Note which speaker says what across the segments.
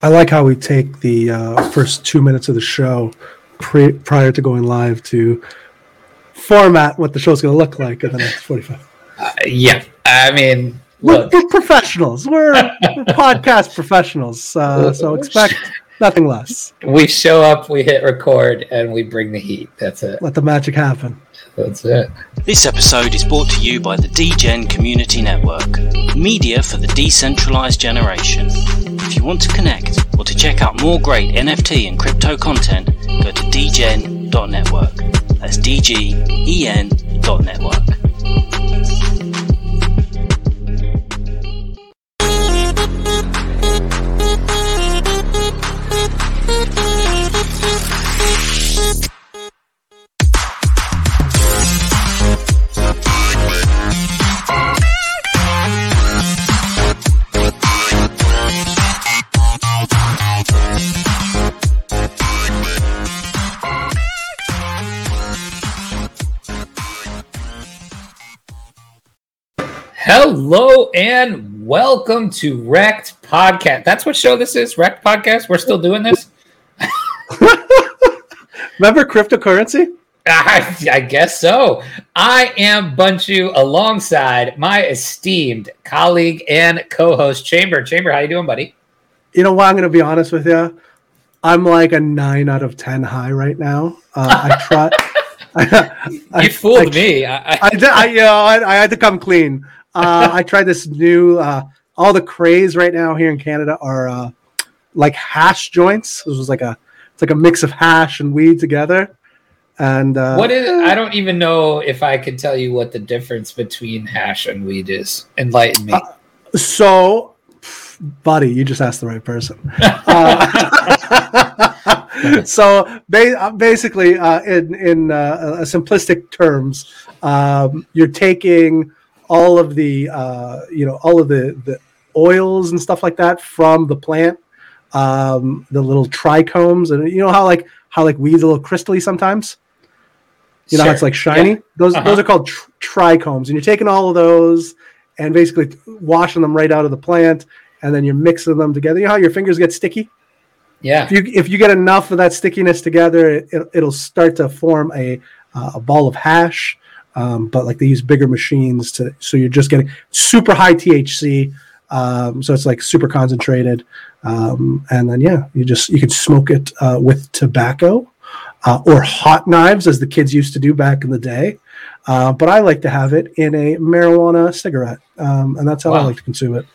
Speaker 1: I like how we take the uh, first two minutes of the show pre- prior to going live to format what the show's going to look like in the next 45.
Speaker 2: Uh, yeah, I mean,
Speaker 1: we're, we're professionals. We're, we're podcast professionals. Uh, so expect nothing less.
Speaker 2: We show up, we hit record, and we bring the heat. That's it.
Speaker 1: Let the magic happen.
Speaker 2: That's it.
Speaker 3: This episode is brought to you by the DGen Community Network, media for the decentralized generation. If you want to connect or to check out more great NFT and crypto content, go to dgen.network. That's dgen.network.
Speaker 2: Hello and welcome to Wrecked Podcast. That's what show this is, Wrecked Podcast. We're still doing this.
Speaker 1: Remember cryptocurrency?
Speaker 2: I, I, guess so. I am Bunchu alongside my esteemed colleague and co-host Chamber. Chamber, how you doing, buddy?
Speaker 1: You know what? I'm going to be honest with you. I'm like a nine out of ten high right now. Uh, I try.
Speaker 2: I, you fooled I, me.
Speaker 1: I, I. I, you know, I, I had to come clean. Uh, I tried this new. Uh, all the craze right now here in Canada are uh, like hash joints. This was like a it's like a mix of hash and weed together. And uh,
Speaker 2: what is? I don't even know if I can tell you what the difference between hash and weed is. Enlighten me. Uh,
Speaker 1: so, buddy, you just asked the right person. Uh, so ba- basically, uh, in in uh, simplistic terms, um, you're taking all of the uh, you know all of the the oils and stuff like that from the plant um, the little trichomes and you know how like how like weeds a little crystally sometimes you know sure. how it's like shiny yeah. those uh-huh. those are called tr- trichomes and you're taking all of those and basically washing them right out of the plant and then you're mixing them together you know how your fingers get sticky
Speaker 2: yeah
Speaker 1: if you if you get enough of that stickiness together it, will start to form a uh, a ball of hash um, but like they use bigger machines to so you're just getting super high THC. Um, so it's like super concentrated, um, and then yeah, you just you can smoke it uh, with tobacco uh, or hot knives, as the kids used to do back in the day. Uh, but I like to have it in a marijuana cigarette, um, and that's how wow. I like to consume it.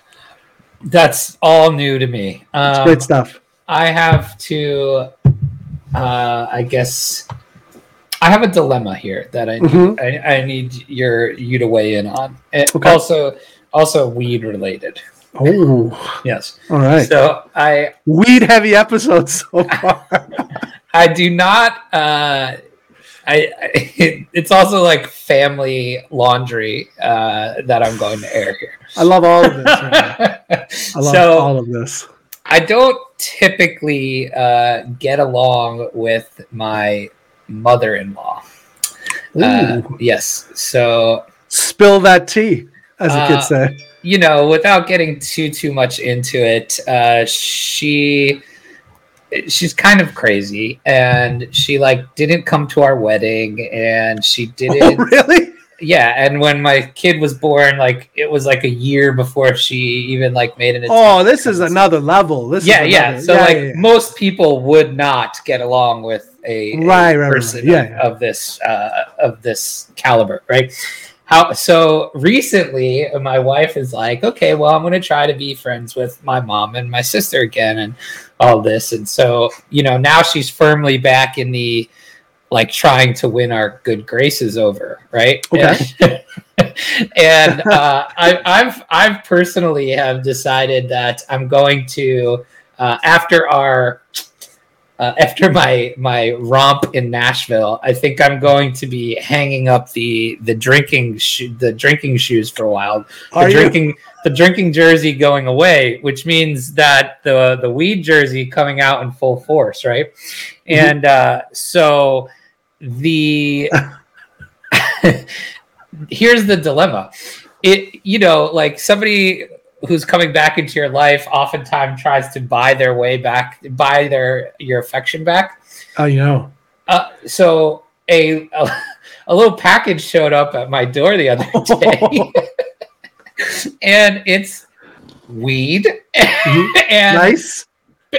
Speaker 2: That's all new to me.
Speaker 1: it's great um, stuff.
Speaker 2: I have to, uh, I guess, I have a dilemma here that I need, mm-hmm. I, I, need your you to weigh in on. It, okay. Also, also weed related.
Speaker 1: Oh,
Speaker 2: yes.
Speaker 1: All right.
Speaker 2: So I
Speaker 1: weed heavy episodes so far.
Speaker 2: I do not. Uh, I, I it's also like family laundry uh, that I'm going to air here.
Speaker 1: I love all of this. I love so, all of this.
Speaker 2: I don't typically uh, get along with my mother-in-law. Uh, yes. So
Speaker 1: spill that tea, as the kids say.
Speaker 2: You know, without getting too too much into it, uh, she she's kind of crazy, and she like didn't come to our wedding, and she oh, didn't
Speaker 1: oh, really
Speaker 2: yeah and when my kid was born like it was like a year before she even like made an
Speaker 1: oh this is another level. This
Speaker 2: yeah
Speaker 1: yeah.
Speaker 2: so
Speaker 1: yeah,
Speaker 2: like
Speaker 1: yeah, yeah.
Speaker 2: most people would not get along with a,
Speaker 1: right,
Speaker 2: a
Speaker 1: right,
Speaker 2: person
Speaker 1: right, yeah,
Speaker 2: of, of, this uh, of this caliber right? How so recently my wife is like okay well i'm going to try to be friends with my mom and my sister again and all this. And so you know now she's firmly back in the like trying to win our good graces over, right?
Speaker 1: Okay.
Speaker 2: and uh, I, I've I've personally have decided that I'm going to uh, after our uh, after my my romp in Nashville, I think I'm going to be hanging up the the drinking sho- the drinking shoes for a while.
Speaker 1: Are
Speaker 2: the drinking you? the drinking jersey going away, which means that the the weed jersey coming out in full force, right? Mm-hmm. And uh, so the here's the dilemma. It you know like somebody who's coming back into your life oftentimes tries to buy their way back, buy their your affection back.
Speaker 1: Oh, you know.
Speaker 2: Uh, so a, a a little package showed up at my door the other day, and it's weed and
Speaker 1: nice.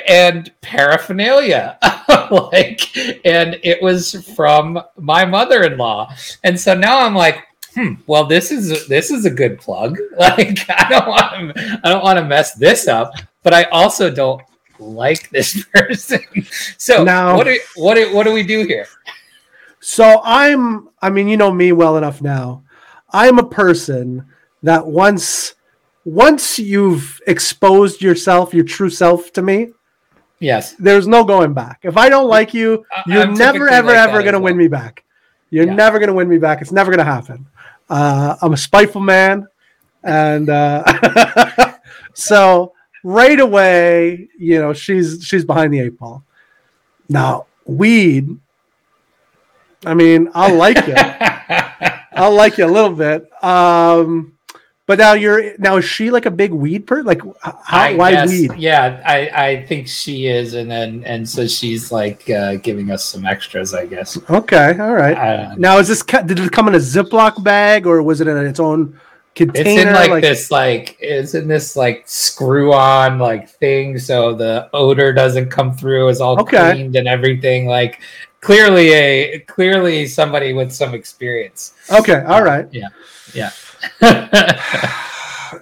Speaker 2: And paraphernalia. Like and it was from my mother-in-law. And so now i'm like hmm well this is this is a good plug. Like i don't want to i don't want to mess this up but i also don't like this person. So
Speaker 1: Now-
Speaker 2: what do what do, what do we do here?
Speaker 1: So I'm, I mean, you know me well enough now. I'm a person that once, once you've exposed yourself, your true self to me,
Speaker 2: yes
Speaker 1: there's no going back. If I don't like you,
Speaker 2: I-
Speaker 1: you're
Speaker 2: I'm
Speaker 1: never, ever,
Speaker 2: like
Speaker 1: ever going to
Speaker 2: as
Speaker 1: win me back. You're
Speaker 2: Yeah.
Speaker 1: never going to win me back. It's never going to happen. Uh, I'm a spiteful man. And uh, so right away, you know, she's she's behind the eight ball. Now, weed, I mean, I'll like you. I'll like you a little bit. Um, but now you're now is she like a big weed person? Like how, why
Speaker 2: guess-
Speaker 1: weed?
Speaker 2: Yeah, I, I think she is, and then and so she's like uh, giving us some extras, I guess.
Speaker 1: Okay, all right.
Speaker 2: I don't know.
Speaker 1: Now is this did it come in a Ziploc bag or was it in its own container?
Speaker 2: It's in like, this like it's in this like screw on like thing, so the odor doesn't come through. It's all
Speaker 1: Okay.
Speaker 2: cleaned and everything. Like clearly a clearly somebody with some experience.
Speaker 1: Okay, all right.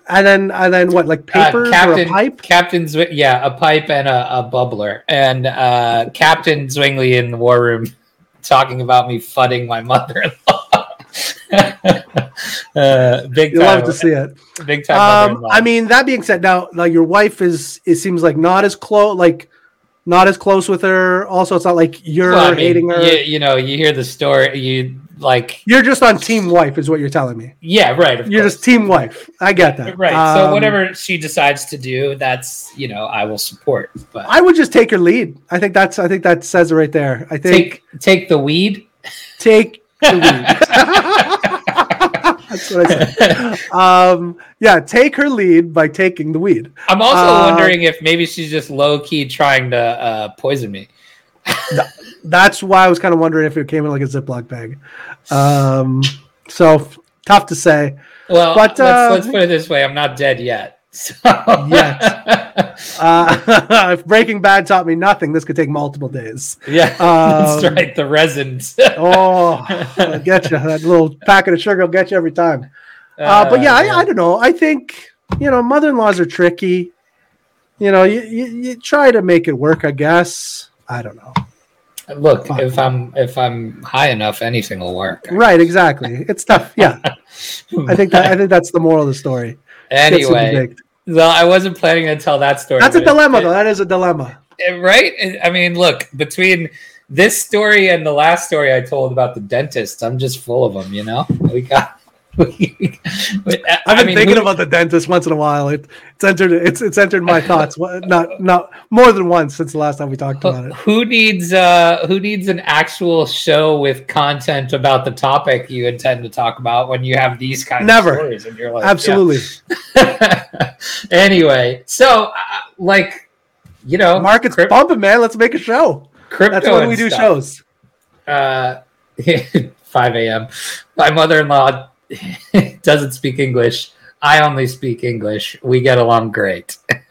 Speaker 1: And then and then what? Like papers or a
Speaker 2: Uh,
Speaker 1: pipe?
Speaker 2: Captain, Zwi- yeah, a pipe and a, a bubbler, and uh, Captain Zwingli in the war room talking about me fudding my mother-in-law. uh, big
Speaker 1: You
Speaker 2: time,
Speaker 1: love to see it.
Speaker 2: big time.
Speaker 1: Um. I mean, that being said, now like your wife is it seems like not as close, like not as close with her. Also, it's not like you're
Speaker 2: Well, I mean,
Speaker 1: hating her.
Speaker 2: You, you know, you hear the story, you like,
Speaker 1: You're just on team wife, is what you're telling me.
Speaker 2: yeah, right.
Speaker 1: You're
Speaker 2: course.
Speaker 1: just team wife. I get that.
Speaker 2: right.
Speaker 1: Um,
Speaker 2: so whatever she decides to do, that's you know, I will support. But
Speaker 1: I would just take your lead. I think that's. I think that says it right there. I think
Speaker 2: take take the weed.
Speaker 1: take the lead. that's what I said. Um, yeah, take her lead by taking the weed.
Speaker 2: I'm also
Speaker 1: Uh,
Speaker 2: wondering if maybe she's just low key trying to uh, poison me.
Speaker 1: That's why I was kind of wondering if it came in like a Ziploc bag. Um, so tough to say.
Speaker 2: Well,
Speaker 1: But,
Speaker 2: let's,
Speaker 1: uh,
Speaker 2: let's put it this way: I'm not dead yet. So.
Speaker 1: Uh, if Breaking Bad taught me nothing, this could take multiple days.
Speaker 2: yeah, that's
Speaker 1: Um,
Speaker 2: right. The resins.
Speaker 1: Oh, I'll get you. That little packet of sugar will get you every time. Uh, but yeah, I, I don't know. I think you know, mother-in-laws are tricky. You know, you, you, you try to make it work. I guess. I don't know.
Speaker 2: look if I'm if I'm high enough, anything will work.
Speaker 1: Right? Exactly. It's tough. Yeah, I think that. I think that's the moral of the story.
Speaker 2: Anyway, well, I wasn't planning to tell that story.
Speaker 1: that's a dilemma,
Speaker 2: it-
Speaker 1: though. That is a dilemma.
Speaker 2: it- right? It- I mean, look between this story and the last story I told about the dentist, I'm just full of them. You know, we got. I
Speaker 1: I've been
Speaker 2: mean,
Speaker 1: thinking about the dentist once in a while. It, it's entered. It's it's entered my thoughts. Not not more than once since the last time we talked about it.
Speaker 2: who needs uh who needs an actual show with content about the topic you intend to talk about when you have these kind
Speaker 1: Never.
Speaker 2: of stories in your life
Speaker 1: Absolutely.
Speaker 2: Yeah. anyway so uh, like you know
Speaker 1: Market's
Speaker 2: cryp-
Speaker 1: bumping, man. Let's make a show.
Speaker 2: crypto
Speaker 1: That's when we do
Speaker 2: stuff.
Speaker 1: shows.
Speaker 2: uh 5 a.m my mother-in-law doesn't speak english i only speak english we get along great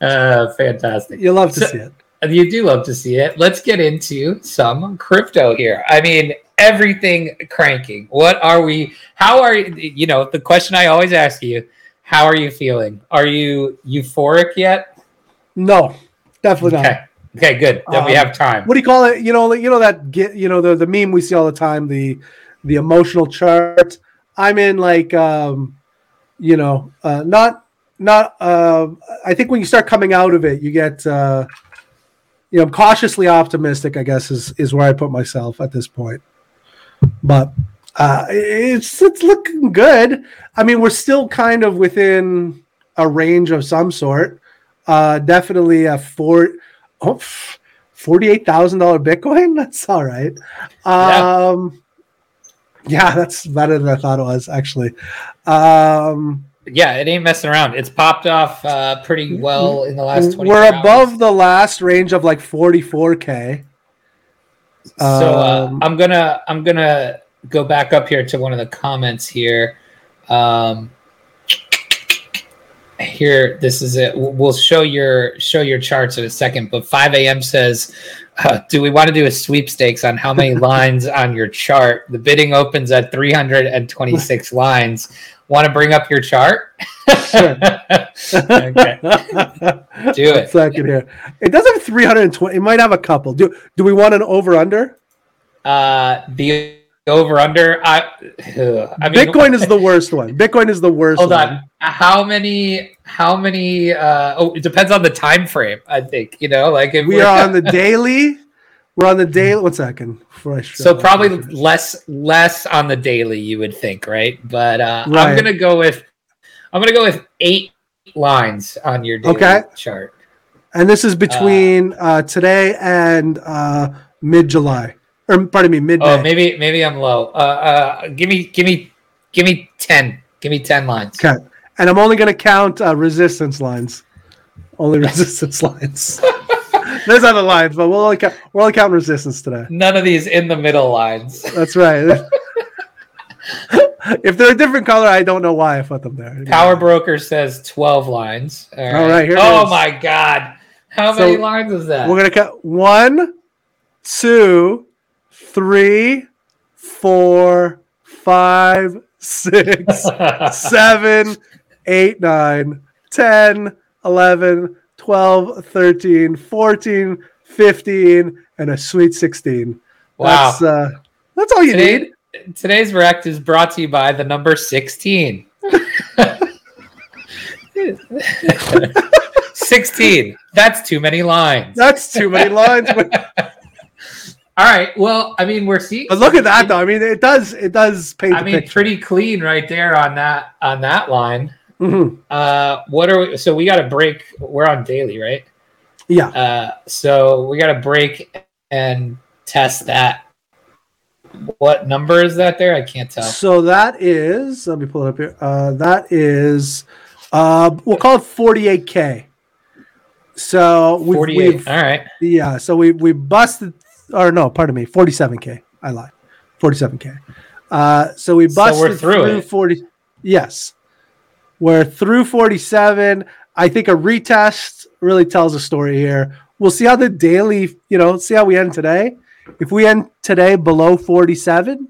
Speaker 2: uh fantastic
Speaker 1: You love to
Speaker 2: So-
Speaker 1: see it.
Speaker 2: You do love to see it. Let's get into some crypto here. I mean, everything cranking. What are we? How are you? You know, the question I always ask you: How are you feeling? Are you euphoric yet?
Speaker 1: No, definitely not.
Speaker 2: Okay. Okay. Good. Then we
Speaker 1: Um,
Speaker 2: have time.
Speaker 1: What do you call it? You know, you know that get you know the the meme we see all the time the the emotional chart. I'm in like um, you know, uh, not not. Uh, I think when you start coming out of it, you get. Uh, you know, I'm cautiously optimistic. I guess is is where I put myself at this point. But uh, it's it's looking good. I mean, we're still kind of within a range of some sort. Uh, definitely a four. Oh, forty-eight thousand dollar Bitcoin. That's all right. Um, yeah, that's better than I thought it was actually. Um,
Speaker 2: yeah, it ain't messing around. It's popped off uh, pretty well in the last 20
Speaker 1: We're above the last range of like 44k.
Speaker 2: So uh,
Speaker 1: Um,
Speaker 2: I'm gonna I'm gonna go back up here to one of the comments here. Um, here, this is it. We'll we'll show your show your charts in a second. But 5 a.m. says, uh, "Do we want to do a sweepstakes on how many lines on your chart? The bidding opens at 326 lines. Want to bring up your chart?
Speaker 1: Sure.
Speaker 2: okay, do it.
Speaker 1: second here. It does have 320. It might have a couple. Do do we want an over under?
Speaker 2: Uh, the over under. I, ugh, I mean,
Speaker 1: Bitcoin is the worst one. Bitcoin is the worst.
Speaker 2: Hold
Speaker 1: one.
Speaker 2: on. How many? How many? Uh, oh, it depends on the time frame. I think you know, like if
Speaker 1: We
Speaker 2: we're-
Speaker 1: on the daily. We're on the daily. One second. before I show
Speaker 2: so
Speaker 1: that.
Speaker 2: probably less less on the daily. You would think, right? But uh, I'm gonna go with I'm gonna go with eight lines on your daily
Speaker 1: Okay.
Speaker 2: chart.
Speaker 1: And this is between uh, today and uh, mid July, or pardon me, mid
Speaker 2: Oh, maybe maybe I'm low. Uh, uh, give me give me give me ten. Give me ten lines.
Speaker 1: Okay. And I'm only going to count uh, resistance lines. Only resistance lines. There's other lines, but we'll only count, we're only counting resistance today.
Speaker 2: None of these in the middle lines.
Speaker 1: That's right. if they're a different color, I don't know why I put them there.
Speaker 2: Power Broker says 12 lines. All right.
Speaker 1: All right,
Speaker 2: oh my God. How
Speaker 1: So,
Speaker 2: many lines is that?
Speaker 1: We're gonna cut one, two, three, four, five, six, seven, eight, nine, 10, 11, 12, 13, 14, 15, and a sweet 16.
Speaker 2: wow.
Speaker 1: That's, uh, that's all you need.
Speaker 2: Today's Rect is brought to you by the number 16. 16. That's too many lines.
Speaker 1: That's too many lines.
Speaker 2: All right. Well, I mean, we're seeing.
Speaker 1: but look at that, though. I mean, it does it does paint
Speaker 2: I mean,
Speaker 1: picture.
Speaker 2: pretty clean right there on that on that line.
Speaker 1: Mhm.
Speaker 2: Uh, what are we? So we got to break. We're on daily, right?
Speaker 1: Yeah.
Speaker 2: Uh, so we got to break and test that. What number is that there? I can't tell.
Speaker 1: So that is, let me pull it up here. Uh, that is, uh, we'll call it 48K. So we've,
Speaker 2: 48.
Speaker 1: we've
Speaker 2: All right.
Speaker 1: yeah, so we, we busted, or no, pardon me, 47K. I lied. 47K. Uh, so we
Speaker 2: So
Speaker 1: busted
Speaker 2: we're through it.
Speaker 1: 40. Yes. We're through 47. I think a retest really tells a story here. We'll see how the daily, you know, see how we end today. If we end today below 47,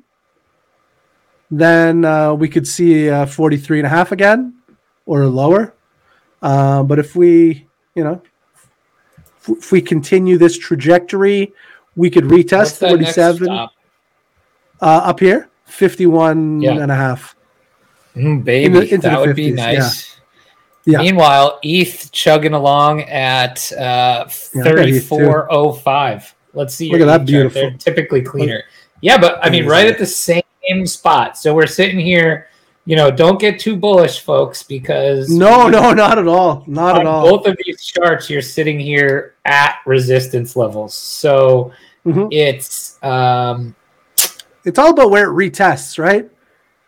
Speaker 1: then uh, we could see uh, 43 and a half again or lower. Uh, but if we, you know, if, if we continue this trajectory, we could retest 47 uh, up here, 51
Speaker 2: Yeah.
Speaker 1: and a half.
Speaker 2: Mm, baby,
Speaker 1: into
Speaker 2: that
Speaker 1: the
Speaker 2: would be
Speaker 1: 50s,
Speaker 2: nice.
Speaker 1: Yeah.
Speaker 2: Meanwhile, ETH chugging along at uh,
Speaker 1: Yeah, I got ETH too.
Speaker 2: 3405. Let's see.
Speaker 1: Look at that beautiful-
Speaker 2: typically cleaner. Yeah, but I mean, right at the same spot. So we're sitting here. You know, don't get too bullish, folks, because
Speaker 1: No, no, not at all. Not at all.
Speaker 2: both of these charts, you're sitting here at resistance levels. So
Speaker 1: Mhm.
Speaker 2: it's um,
Speaker 1: It's all about where it retests, right?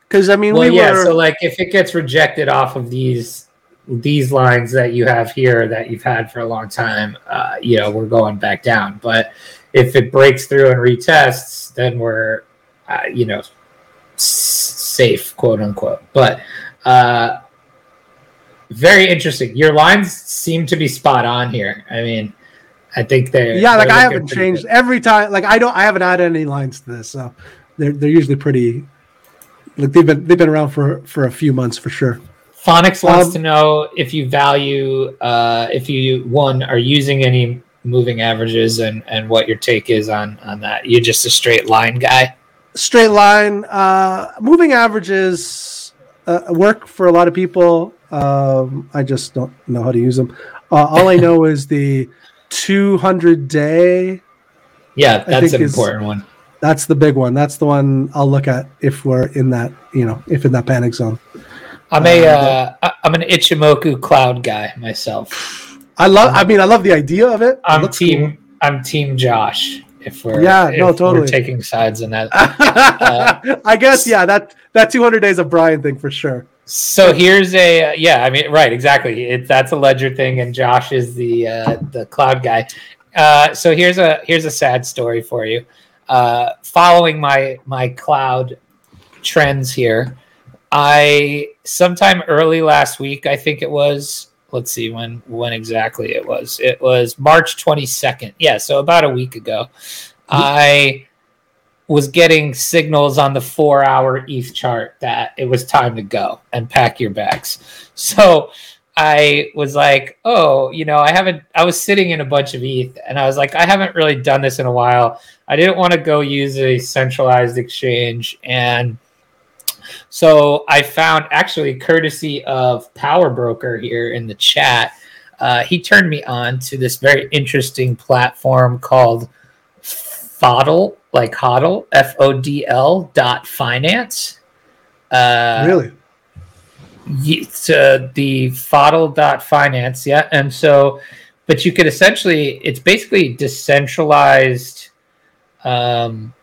Speaker 1: Because I mean,
Speaker 2: well,
Speaker 1: we
Speaker 2: yeah.
Speaker 1: were
Speaker 2: So like, if it gets rejected off of these these lines that you have here that you've had for a long time, uh, you know, we're going back down. But if it breaks through and retests, then we're, uh, you know, s- safe, quote unquote. But uh, very interesting. Your lines seem to be spot on here. I mean, I think they're
Speaker 1: yeah, like
Speaker 2: they're
Speaker 1: I haven't changed
Speaker 2: good.
Speaker 1: every time. Like I don't, I haven't added any lines to this, so they're they're usually pretty. Like they've been they've been around for for a few months for sure.
Speaker 2: Phonics wants
Speaker 1: Um,
Speaker 2: to know if you value, uh, if you one are using any moving averages and and what your take is on on that. You're just a straight line guy.
Speaker 1: Straight line, uh, moving averages uh, work for a lot of people. Um, I just don't know how to use them. Uh, all I know is the 200 day.
Speaker 2: Yeah, that's an
Speaker 1: is-
Speaker 2: important one.
Speaker 1: That's the big one. That's the one I'll look at if we're in that, you know, if in that panic zone.
Speaker 2: I'm a
Speaker 1: Uh,
Speaker 2: uh, I'm an Ichimoku cloud guy myself.
Speaker 1: I love. I mean, I love the idea of it. It
Speaker 2: I'm
Speaker 1: looks
Speaker 2: team I'm team Josh. If we're
Speaker 1: Yeah,
Speaker 2: if
Speaker 1: no,
Speaker 2: we're
Speaker 1: totally.
Speaker 2: taking sides in that.
Speaker 1: cool. I guess yeah. That that 200 days of Brian thing for sure.
Speaker 2: So here's a uh, yeah, I mean right, exactly. It, that's a ledger thing, and Josh is the uh, the cloud guy. Uh, so here's a here's a sad story for you. Uh, following my my cloud trends here, I sometime early last week, I think it was. Let's see when when exactly it was. It was March 22nd. Yeah, so about a week ago. I was getting signals on the four hour ETH chart that it was time to go and pack your bags. So I was like, oh, you know, I haven't, I was sitting in a bunch of ETH and I was like, I haven't really done this in a while. I didn't want to go use a centralized exchange. And so I found actually courtesy of Power Broker here in the chat. Uh, he turned me on to this very interesting platform called Fodl, like Hodl, F O D L dot finance. Uh,
Speaker 1: really?
Speaker 2: It's uh, the Fodl dot finance, yeah. And so, but you could essentially, it's basically decentralized, um,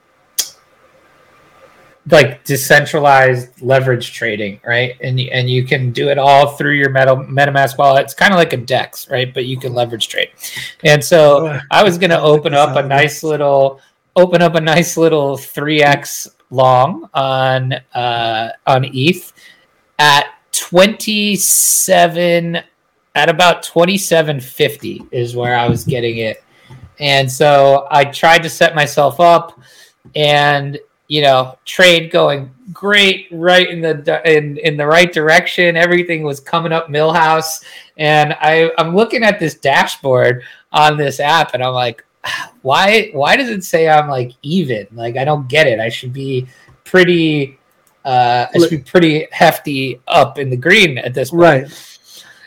Speaker 2: like decentralized leverage trading, right? And and you can do it all through your Meta, MetaMask wallet. It's kind of like a DEX, right? But you can leverage trade. And so I was going to open up a nice little open up a nice little 3x long on uh, on ETH at 27 at about 2750 is where I was getting it. And so I tried to set myself up and you know, trade going great, right in the in in the right direction. Everything was coming up Milhouse, and I I'm looking at this dashboard on this app, and I'm like, why why does it say I'm like even? Like I don't get it. I should be pretty. Uh, I should be pretty hefty up in the green at this point.
Speaker 1: Right.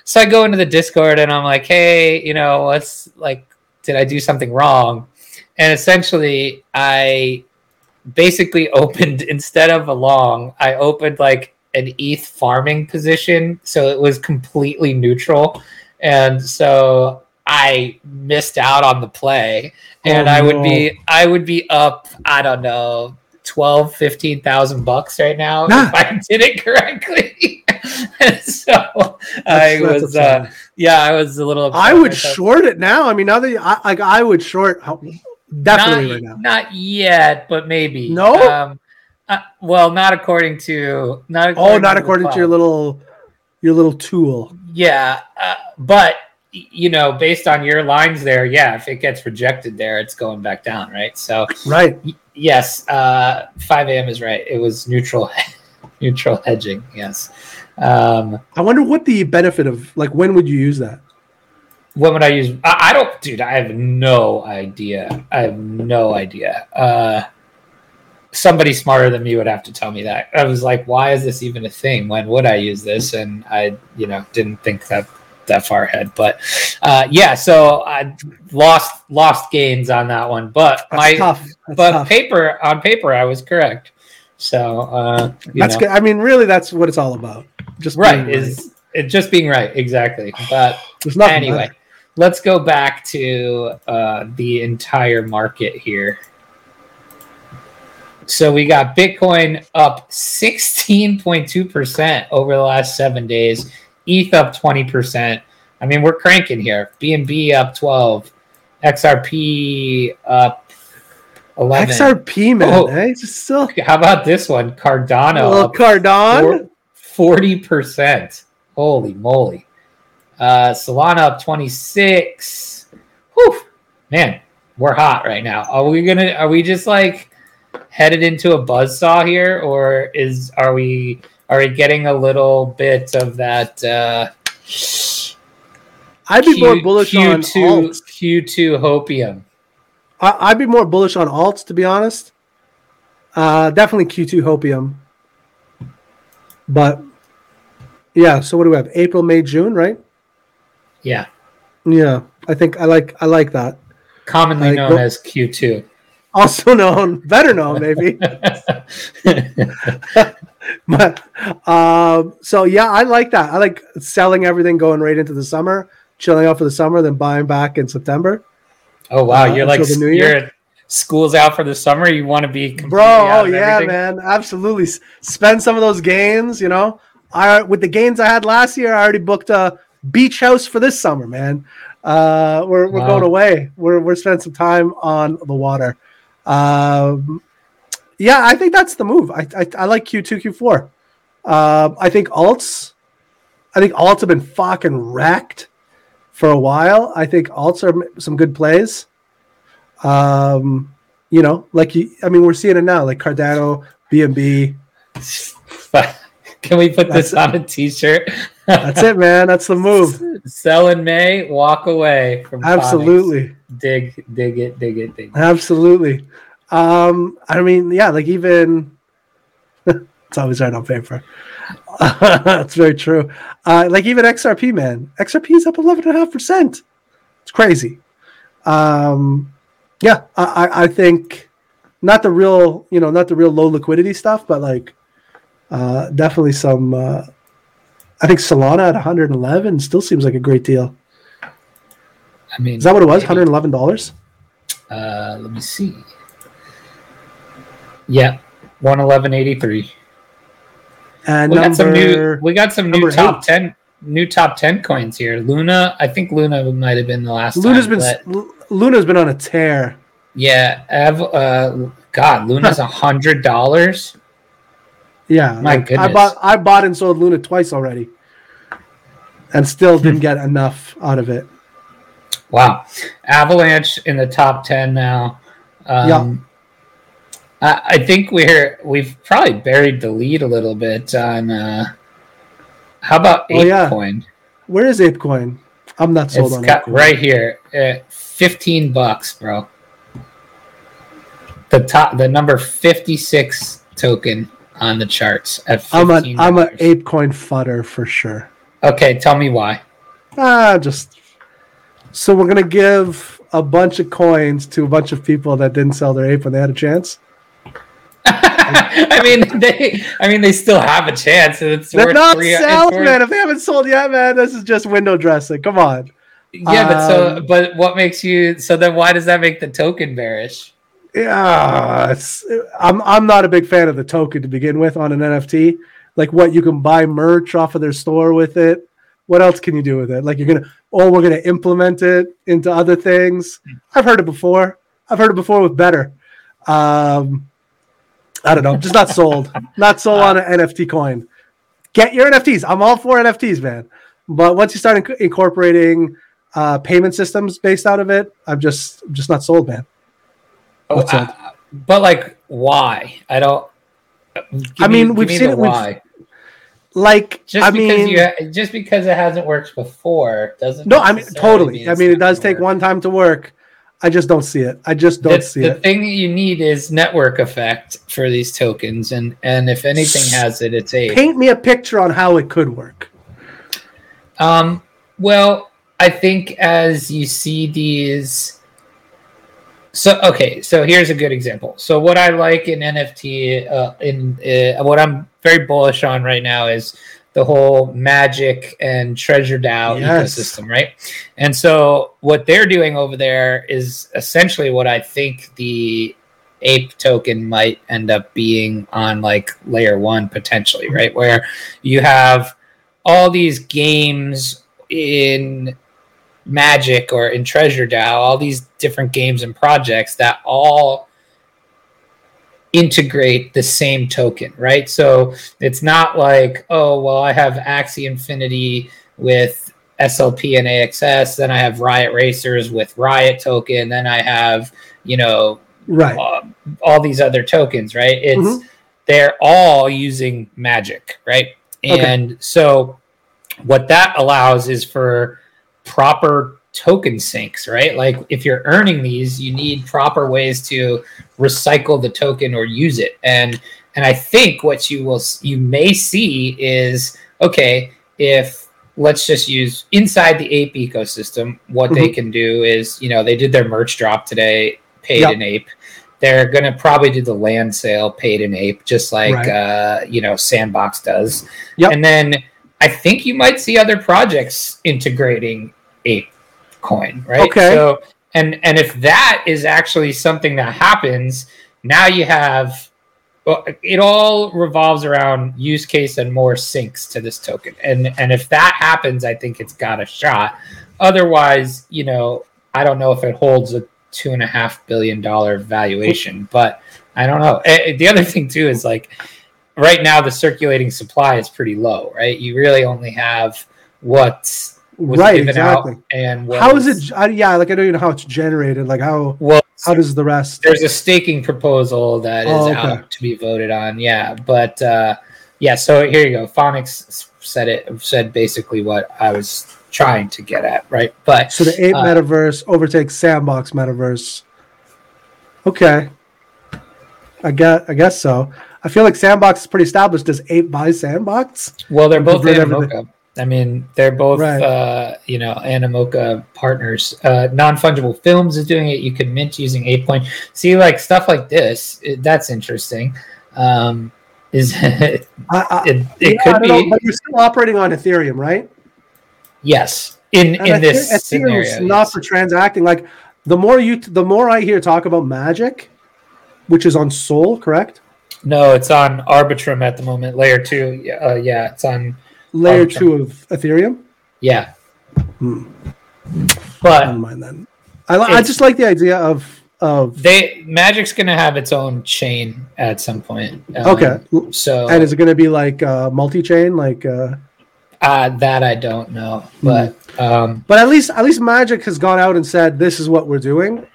Speaker 2: So I go into the Discord and I'm like, hey, you know, what's like, did I do something wrong? And essentially, I basically opened instead of a long, I opened like an ETH farming position, so it was completely neutral, and so I missed out on the play, and oh, I would no. be I would be up I don't know 12 15,000 bucks right now nah. if I did it correctly. so that's, I that's was uh, yeah I was a little
Speaker 1: I would short it now. I mean now that you, I, like I would short Definitely
Speaker 2: not,
Speaker 1: right now.
Speaker 2: Not yet, but maybe.
Speaker 1: No.
Speaker 2: Um, uh, well, not according to not.
Speaker 1: Oh, according oh, not to according to your little your little tool.
Speaker 2: Yeah, uh, but you know, based on your lines there, yeah, if it gets rejected there, it's going back down, right? So,
Speaker 1: right.
Speaker 2: Y- yes, uh, 5 a.m. is right. It was neutral, neutral hedging. Yes. Um,
Speaker 1: I wonder what the benefit of like when would you use that?
Speaker 2: What would I use? I, I, don't, dude. I have no idea. I have no idea. Uh, somebody smarter than me would have to tell me that. I was like, why is this even a thing? When would I use this? And I, you know, didn't think that that far ahead. But uh, yeah, so I lost lost gains on that one. But
Speaker 1: that's my tough.
Speaker 2: But
Speaker 1: tough.
Speaker 2: paper on paper, I was correct. So uh,
Speaker 1: that's know. good. I mean, really, that's what it's all about.
Speaker 2: Just right is it just being right exactly. But anyway. Better let's go back to uh, the entire market here. So we got Bitcoin up 16.2% over the last seven days, ETH up 20%. I mean, we're cranking here. BNB up 12, XRP up 11.
Speaker 1: XRP, man. Oh, eh? still...
Speaker 2: How about this one? Cardano.
Speaker 1: Cardano?
Speaker 2: 40%. Holy moly. Uh, Solana up 26. Whew, man, we're hot right now. Are we gonna? Are we just like headed into a buzz saw here, or is are we are we getting a little bit of that? Uh,
Speaker 1: I'd be Q, more bullish Q2, on alts.
Speaker 2: Q2 hopium.
Speaker 1: I, would be more bullish on alts, to be honest. Uh, definitely Q2 hopium. But yeah, so what do we have? April, May, June, right?
Speaker 2: Yeah.
Speaker 1: Yeah, I think I like I like that.
Speaker 2: Commonly known go, as Q2.
Speaker 1: Also known, better known maybe. but um, so yeah, I like that. I like selling everything going right into the summer, chilling out for the summer, then buying back in September.
Speaker 2: Oh wow, uh, you're like the you're school's out for the summer. You want to be
Speaker 1: bro? Oh yeah, everything. man, absolutely. Spend some of those gains, you know I with the gains I had last year, I already booked a beach house for this summer, man. Uh, we're we're
Speaker 2: Wow.
Speaker 1: going away. We're we're spending some time on the water. Um, yeah, I think that's the move. I I, I like Q two Q four. Um, I think alts. I think alts have been fucking wrecked for a while. I think alts are some good plays. Um, you know, like you, I mean, we're seeing it now, like Cardano, BNB.
Speaker 2: Can we put this on a t-shirt?
Speaker 1: That's it, man. That's the move.
Speaker 2: Sell in May, walk away from.
Speaker 1: Absolutely.
Speaker 2: Dig, dig it, dig it, dig it.
Speaker 1: Absolutely. Um, I mean, yeah, like even it's always right on paper. That's very true. Uh, like even XRP, man, XRP is up eleven and a half percent. It's crazy. Um, yeah, I, I, I think not the real, you know, not the real low liquidity stuff, but like uh, definitely some. Uh, I think Solana at 111 still seems like a great deal.
Speaker 2: I mean,
Speaker 1: Is that what it was? 111 dollars.
Speaker 2: Uh, let me see. Yeah, one eleven eighty three.
Speaker 1: And
Speaker 2: We
Speaker 1: number
Speaker 2: got some new. We got some new top
Speaker 1: eight.
Speaker 2: ten. New top ten coins here. Luna. I think Luna might have been the last.
Speaker 1: Luna's
Speaker 2: time,
Speaker 1: been Luna's been on a tear.
Speaker 2: yeah. Ev, uh, God, Luna's a hundred dollars.
Speaker 1: Yeah,
Speaker 2: My
Speaker 1: like, I bought I bought and sold Luna twice already, and still didn't get enough out of it.
Speaker 2: Wow, Avalanche in the top ten now. Um, I, I think we're we've probably buried the lead a little bit on. Uh, how about
Speaker 1: Oh, yeah.
Speaker 2: ApeCoin?
Speaker 1: Where is ApeCoin? I'm not sold
Speaker 2: It's
Speaker 1: on
Speaker 2: got
Speaker 1: ApeCoin.
Speaker 2: right here, uh, fifteen bucks, bro. The top, the number fifty-six token on the charts at
Speaker 1: I'm an I'm an ApeCoin fodder for sure.
Speaker 2: Okay, tell me why.
Speaker 1: Ah, just so we're gonna give a bunch of coins to a bunch of people that didn't sell their ape when they had a chance.
Speaker 2: I mean, they. I mean, they still have a chance. It's
Speaker 1: They're
Speaker 2: worth
Speaker 1: not
Speaker 2: three-
Speaker 1: sold,
Speaker 2: worth-
Speaker 1: man. If they haven't sold yet, man, this is just window dressing. Come on.
Speaker 2: Yeah, but so,
Speaker 1: Um,
Speaker 2: but what makes you? So then, why does that make the token bearish?
Speaker 1: Yeah, I'm I'm not a big fan of the token to begin with on an NFT. Like what you can buy merch off of their store with it. What else can you do with it? Like you're gonna oh we're gonna implement it into other things. I've heard it before. I've heard it before with better. Um, I don't know. Just not sold. not sold on an NFT coin. Get your NFTs. I'm all for NFTs, man. But once you start inc- incorporating uh, payment systems based out of it, I'm just just not sold, man.
Speaker 2: Oh,
Speaker 1: What's
Speaker 2: I- but like, why? I don't.
Speaker 1: I mean,
Speaker 2: give
Speaker 1: we've
Speaker 2: me
Speaker 1: seen it-
Speaker 2: Why?
Speaker 1: Like
Speaker 2: Just
Speaker 1: I
Speaker 2: because
Speaker 1: mean,
Speaker 2: you ha- just because it hasn't worked before doesn't.
Speaker 1: no, I mean totally. I mean, it does take
Speaker 2: work.
Speaker 1: one time to work. I just don't see it. I just don't
Speaker 2: the,
Speaker 1: see
Speaker 2: the
Speaker 1: it.
Speaker 2: The thing that you need is network effect for these tokens, and and if anything has it, it's a.
Speaker 1: Paint me a picture on how it could work.
Speaker 2: Um, well, I think as you see these. So okay, so here's a good example. So what I like in NFT, uh, in uh, what I'm very bullish on right now is the whole Magic and Treasure DAO
Speaker 1: Yes.
Speaker 2: ecosystem, right? And so what they're doing over there is essentially what I think the ape token might end up being on like layer one potentially, right? Where you have all these games in Magic or in Treasure DAO, all these different games and projects that all integrate the same token, right? So it's not like, oh, well, I have Axie Infinity with SLP and AXS, then I have Riot Racers with Riot token, then I have, you know,
Speaker 1: Right.
Speaker 2: uh, all these other tokens, right? It's
Speaker 1: Mhm.
Speaker 2: they're all using magic, right?
Speaker 1: Okay.
Speaker 2: And so what that allows is for proper token sinks, right? Like if you're earning these, you need proper ways to recycle the token or use it. And and I think what you will you may see is okay, if let's just use inside the ape ecosystem, what they
Speaker 1: Mhm.
Speaker 2: can do is, you know, they did their merch drop today, paid
Speaker 1: Yep.
Speaker 2: an ape. They're gonna probably do the land sale paid in ape, just like
Speaker 1: Right.
Speaker 2: uh, you know, Sandbox does.
Speaker 1: Yep.
Speaker 2: And then I think you might see other projects integrating ape coin, right?
Speaker 1: Okay.
Speaker 2: So and and if that is actually something that happens, now you have well, it all revolves around use case and more sinks to this token. And and if that happens, I think it's got a shot. Otherwise, you know, I don't know if it holds a two and a half billion dollar valuation, but I don't know. Eh, eh, the other thing too is like right now the circulating supply is pretty low, right? You really only have what
Speaker 1: right, exactly.
Speaker 2: and
Speaker 1: How is it? I, yeah, like I don't even know how it's generated. Like how
Speaker 2: Well,
Speaker 1: how does the rest?
Speaker 2: there's a staking proposal that is
Speaker 1: Oh, okay.
Speaker 2: out to be voted on. Yeah, but uh, yeah. So here you go. Phonics said it said basically what I was trying to get at, right? But
Speaker 1: So the ape
Speaker 2: Uh,
Speaker 1: metaverse overtakes sandbox metaverse. Okay, I guess I guess so. I feel like sandbox is pretty established. Does ape buy sandbox?
Speaker 2: well, they're both
Speaker 1: Convert everything.
Speaker 2: I mean, they're both
Speaker 1: Right.
Speaker 2: uh, you know Animoca partners. Uh, Non fungible films is doing it. You can mint using ApeCoin. See, like stuff like this. It, that's interesting. Um, is it?
Speaker 1: I, I,
Speaker 2: It, it
Speaker 1: yeah,
Speaker 2: could
Speaker 1: don't know,
Speaker 2: be
Speaker 1: but you're still operating on Ethereum, right?
Speaker 2: yes. In
Speaker 1: And
Speaker 2: in this
Speaker 1: Ethereum's
Speaker 2: scenario,
Speaker 1: not
Speaker 2: yes.
Speaker 1: for transacting. Like the more you, the more I hear talk about Magic, which is on Sol, correct?
Speaker 2: No, it's on Arbitrum at the moment. Layer two. Uh, yeah, it's on.
Speaker 1: Layer two of Ethereum.
Speaker 2: Yeah.
Speaker 1: Hmm.
Speaker 2: But
Speaker 1: Never mind then. I, I just like the idea of of
Speaker 2: they Magic's gonna have its own chain at some point. Um,
Speaker 1: okay.
Speaker 2: So
Speaker 1: And is it going to be like uh, multi-chain, like? Uh,
Speaker 2: uh, that I don't know, but um,
Speaker 1: But at least at least Magic has gone out and said this is what we're doing.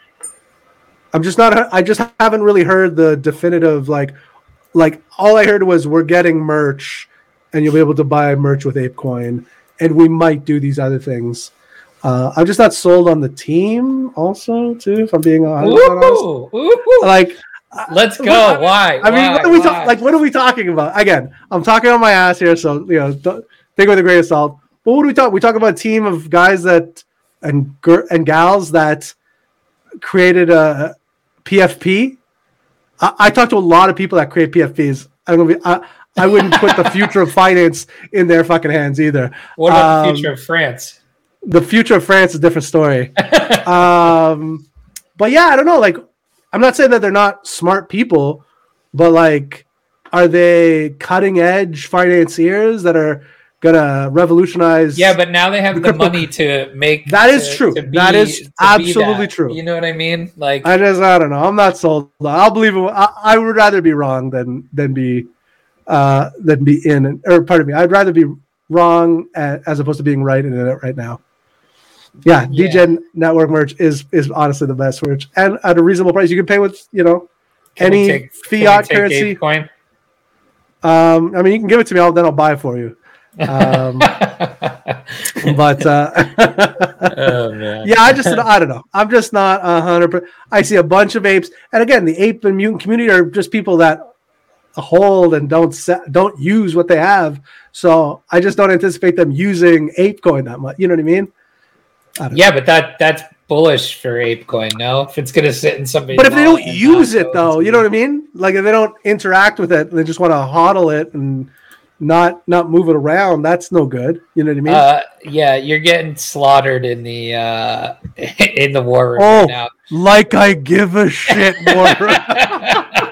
Speaker 1: I'm just not I just haven't really heard the definitive like like all I heard was we're getting merch and you'll be able to buy merch with ApeCoin and we might do these other things. Uh, I'm just not sold on the team also too if I'm being honest.
Speaker 2: ooh, ooh,
Speaker 1: Like
Speaker 2: let's go.
Speaker 1: I-
Speaker 2: Why?
Speaker 1: I mean,
Speaker 2: Why?
Speaker 1: what are we
Speaker 2: Why?
Speaker 1: talking? Like, what are we talking about? Again, I'm talking on my ass here, so you know, don't, take it with a grain of salt. But what do we talk? We talk about a team of guys that and and gals that created a PFP. I, I talked to a lot of people that create PFPs. I'm gonna be. I, I wouldn't put the future of finance in their fucking hands either.
Speaker 2: what about
Speaker 1: um,
Speaker 2: the future of France?
Speaker 1: The future of France is a different story. um, but yeah, I don't know. Like, I'm not saying that they're not smart people, but like, are they cutting edge financiers that are gonna revolutionize?
Speaker 2: Yeah, but now they have
Speaker 1: the
Speaker 2: the money to make.
Speaker 1: That is
Speaker 2: to-
Speaker 1: true.
Speaker 2: to
Speaker 1: That is absolutely
Speaker 2: that.
Speaker 1: true.
Speaker 2: You know what I mean? Like,
Speaker 1: I just I don't know. I'm not sold. I'll believe it. I, I would rather be wrong than than be uh than be in or pardon me. I'd rather be wrong as opposed to being right in it right now. Yeah,
Speaker 2: Yeah.
Speaker 1: DGen network merch is is honestly the best merch and at a reasonable price. You can pay with you know
Speaker 2: can
Speaker 1: any
Speaker 2: take-
Speaker 1: fiat currency.
Speaker 2: ApeCoin?
Speaker 1: Um, I mean, you can give it to me. I'll, then I'll buy it for you. Um, but uh,
Speaker 2: oh man.
Speaker 1: yeah, I just I don't know. I'm just not a hundred. I see a bunch of apes, and again, the ape and mutant community are just people that hold and don't se- don't use what they have. So I just don't anticipate them using ApeCoin that much. You know what I mean? I don't know.
Speaker 2: Yeah, but that that's bullish for ApeCoin. No, if it's gonna sit in somebody's.
Speaker 1: But if they don't use it though, you know what I mean? Like if they don't interact with it, they just want to hodl it and not not move it around. That's no good. You know what I mean?
Speaker 2: Uh, yeah, you're getting slaughtered in the uh, in the war room
Speaker 1: Oh,
Speaker 2: right now.
Speaker 1: like I give a shit more.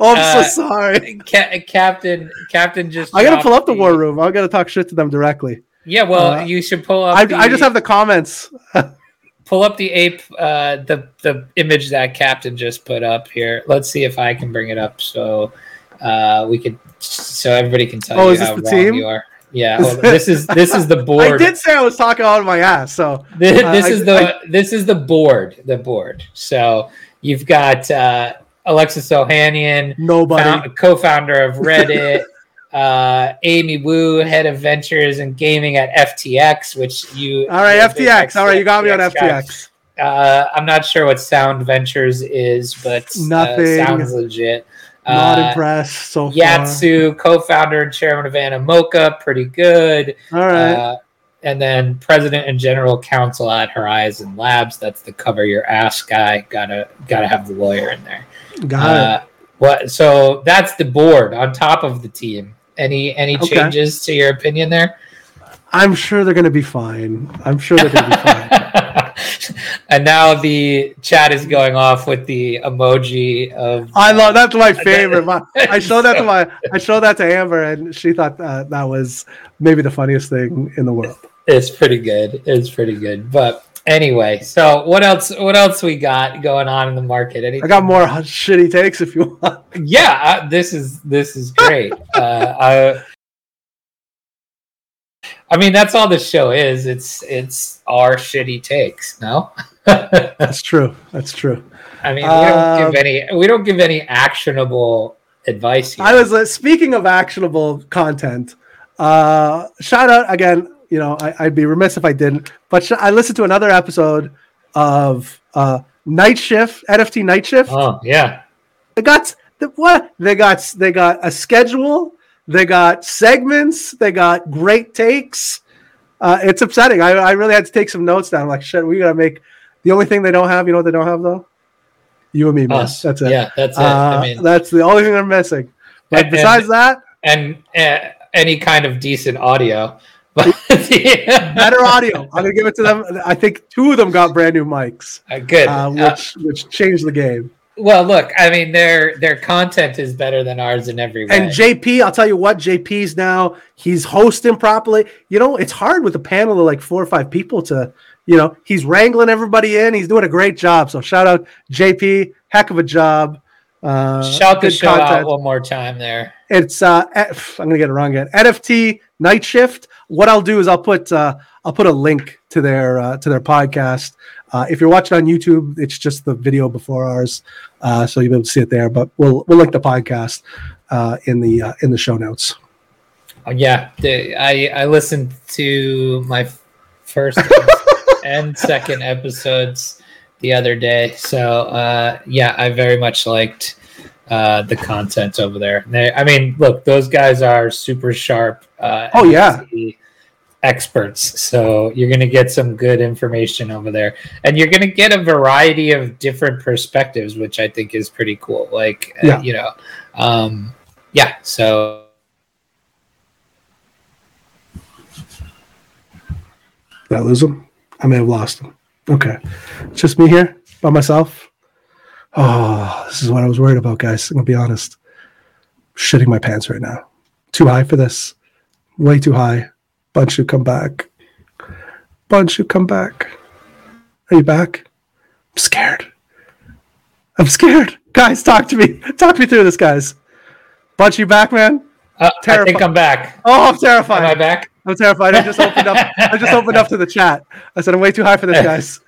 Speaker 1: oh, I'm
Speaker 2: Uh,
Speaker 1: so sorry.
Speaker 2: Ca- Captain, Captain just.
Speaker 1: I gotta pull up the war room. I gotta talk shit to them directly.
Speaker 2: Yeah, well,
Speaker 1: Uh,
Speaker 2: you should pull up.
Speaker 1: I,
Speaker 2: the,
Speaker 1: I just have the comments.
Speaker 2: pull up the ape, uh, the the image that Captain just put up here. Let's see if I can bring it up so uh, we could, so everybody can tell
Speaker 1: Oh,
Speaker 2: you how
Speaker 1: the
Speaker 2: wrong
Speaker 1: team?
Speaker 2: you are. Yeah, hold on. this is this is the board.
Speaker 1: I did say I was talking out of my ass. So
Speaker 2: This,
Speaker 1: Uh,
Speaker 2: this
Speaker 1: I-
Speaker 2: is the this is the board. The board. So you've got uh, Alexis Ohanian,
Speaker 1: nobody.
Speaker 2: found, co-founder of Reddit, uh, Amy Wu, head of ventures and gaming at FTX, which you.
Speaker 1: All right,
Speaker 2: you're a big
Speaker 1: FTX. All right, you got me on. FTX.
Speaker 2: Uh, I'm not sure what Sound Ventures is, but uh,
Speaker 1: Nothing.
Speaker 2: sounds legit.
Speaker 1: Not
Speaker 2: Uh,
Speaker 1: impressed so far.
Speaker 2: Yat Siu, co-founder and chairman of Animoca, pretty good.
Speaker 1: All right.
Speaker 2: Uh, and then president and general counsel at Horizen Labs. That's the cover your ass guy. Gotta gotta have the lawyer in there.
Speaker 1: Got
Speaker 2: Uh, what? So that's the board on top of the team. Any any
Speaker 1: Okay.
Speaker 2: changes to your opinion there?
Speaker 1: I'm sure they're gonna be fine. I'm sure they're gonna be fine.
Speaker 2: and now the chat is going off with the emoji of.
Speaker 1: I love that's my favorite. My, I showed that to my I showed that to Amber, and she thought uh, that was maybe the funniest thing in the world.
Speaker 2: It's pretty good. It's pretty good. But anyway, so what else? What else we got going on in the market? Anything?
Speaker 1: I got more shitty takes if you want.
Speaker 2: Yeah, uh, this is this is great. uh, I, I mean, that's all the show is. It's it's our shitty takes. No,
Speaker 1: that's true. That's true.
Speaker 2: I mean, we don't give any. We don't give any actionable advice. Here.
Speaker 1: I was uh, speaking of actionable content. Uh, shout out again. You know, I, would be remiss if I didn't. But I listened to another episode of uh, Night Shift NFT Night Shift.
Speaker 2: Oh yeah,
Speaker 1: they got the, what they got. They got a schedule they got segments. They got great takes. Uh, it's upsetting. I, I really had to take some notes down. I'm like, shit, we gotta make the only thing they don't have. You know what they don't have though? You and me, man. Us. That's it.
Speaker 2: Yeah, that's it.
Speaker 1: Uh,
Speaker 2: I mean,
Speaker 1: that's the only thing they're missing. But and, besides
Speaker 2: and,
Speaker 1: that,
Speaker 2: and uh, any kind of decent audio.
Speaker 1: better audio. I'm gonna give it to them. I think two of them got brand new mics.
Speaker 2: Uh, good,
Speaker 1: uh, which which changed the game.
Speaker 2: Well, look, I mean, their their content is better than ours in every way.
Speaker 1: And JP, I'll tell you what, JP's now he's hosting properly. You know, it's hard with a panel of like four or five people to, you know, he's wrangling everybody in. He's doing a great job. So shout out JP, heck of a job.
Speaker 2: Uh, Shout the show content. out one more time there.
Speaker 1: It's uh, F, I'm gonna get it wrong again. NFT Night Shift. What I'll do is I'll put uh, I'll put a link to their uh, to their podcast. Uh, if you're watching on YouTube, it's just the video before ours, uh, so you'll be able to see it there. But we'll we'll link the podcast uh, in the uh, in the show notes.
Speaker 2: Oh, yeah, I I listened to my first and second episodes the other day, so uh, yeah, I very much liked uh, the content over there. They, I mean, look, those guys are super sharp.
Speaker 1: Uh, oh yeah
Speaker 2: experts. So you're going to get some good information over there. And you're going to get a variety of different perspectives, which I think is pretty cool. Like, uh, yeah. Uh, you know, um, yeah. So.
Speaker 1: Did I lose him? I may have lost him. Okay. It's just me here by myself. Oh, this is what I was worried about, guys. I'm to be honest. shitting my pants right now. Too high for this. Way too high. Bunch should come back. Bunch should come back. Are you back? I'm scared. I'm scared. Guys, talk to me. Talk me through this, guys. Bunch, you back, man?
Speaker 2: Uh, I think I'm back.
Speaker 1: Oh, I'm terrified.
Speaker 2: Am I back?
Speaker 1: I'm terrified. I just opened up. I just opened up to the chat. I said I'm way too high for this, guys.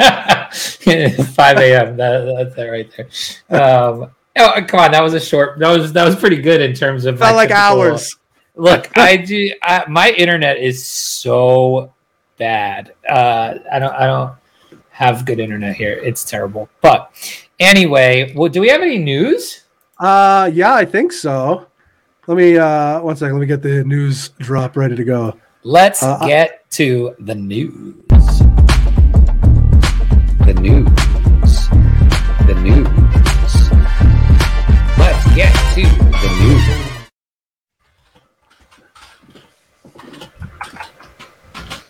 Speaker 2: 5 a.m. That, that's it right there. Um, oh, come on, that was a short. That was that was pretty good in terms of
Speaker 1: felt like hours.
Speaker 2: Look, I do. I, my internet is so bad. Uh, I don't. I don't have good internet here. It's terrible. But anyway, well, do we have any news?
Speaker 1: Uh, yeah, I think so. Let me uh, one second. Let me get the news drop ready to go.
Speaker 2: Let's uh, get to the news. The news. The news. Let's get to the news.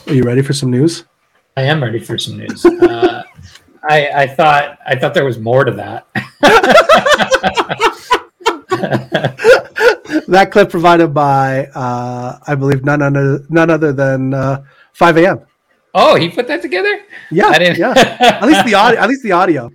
Speaker 1: Are you ready for some news?
Speaker 2: I am ready for some news. Uh, I, I thought I thought there was more to that.
Speaker 1: that clip provided by uh, I believe none other none other than uh, 5 a.m.
Speaker 2: Oh, he put that together.
Speaker 1: Yeah, I didn't. yeah. At least the audio. At least the audio.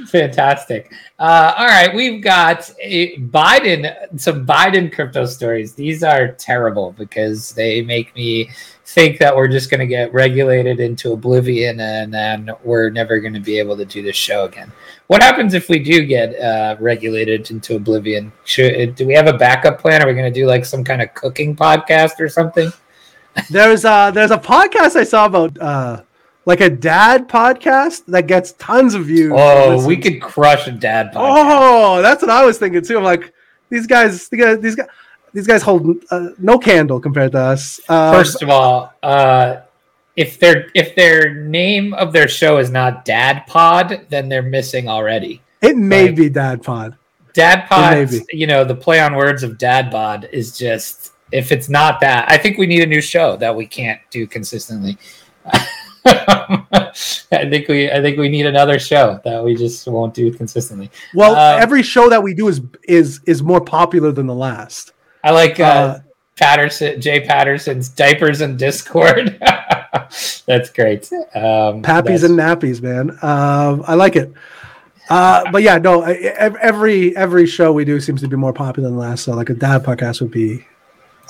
Speaker 2: Fantastic. Uh, all right, we've got Biden. Some Biden crypto stories. These are terrible because they make me think that we're just going to get regulated into oblivion and then we're never going to be able to do this show again. What happens if we do get uh, regulated into oblivion? Should, do we have a backup plan? Are we going to do like some kind of cooking podcast or something?
Speaker 1: There's a there's a podcast I saw about uh, like a dad podcast that gets tons of views.
Speaker 2: Oh, we could crush a dad podcast.
Speaker 1: Oh, that's what I was thinking too. I'm like, these guys, these guys, these guys these guys hold uh, no candle compared to us.
Speaker 2: Um, First of all, uh, if their if their name of their show is not Dad Pod, then they're missing already.
Speaker 1: It may like, be Dad Pod.
Speaker 2: Dad Pod, you know, the play on words of Dad Bod is just if it's not that, I think we need a new show that we can't do consistently. I think we I think we need another show that we just won't do consistently.
Speaker 1: Well,
Speaker 2: Uh,
Speaker 1: every show that we do is is is more popular than the last.
Speaker 2: I like uh,
Speaker 1: Uh,
Speaker 2: Patterson Jay Patterson's diapers and Discord. that's great. Um,
Speaker 1: Pappies
Speaker 2: that's-
Speaker 1: and nappies, man. Um, I like it. Uh, but yeah, no. Every every show we do seems to be more popular than the last. So like a dad podcast would be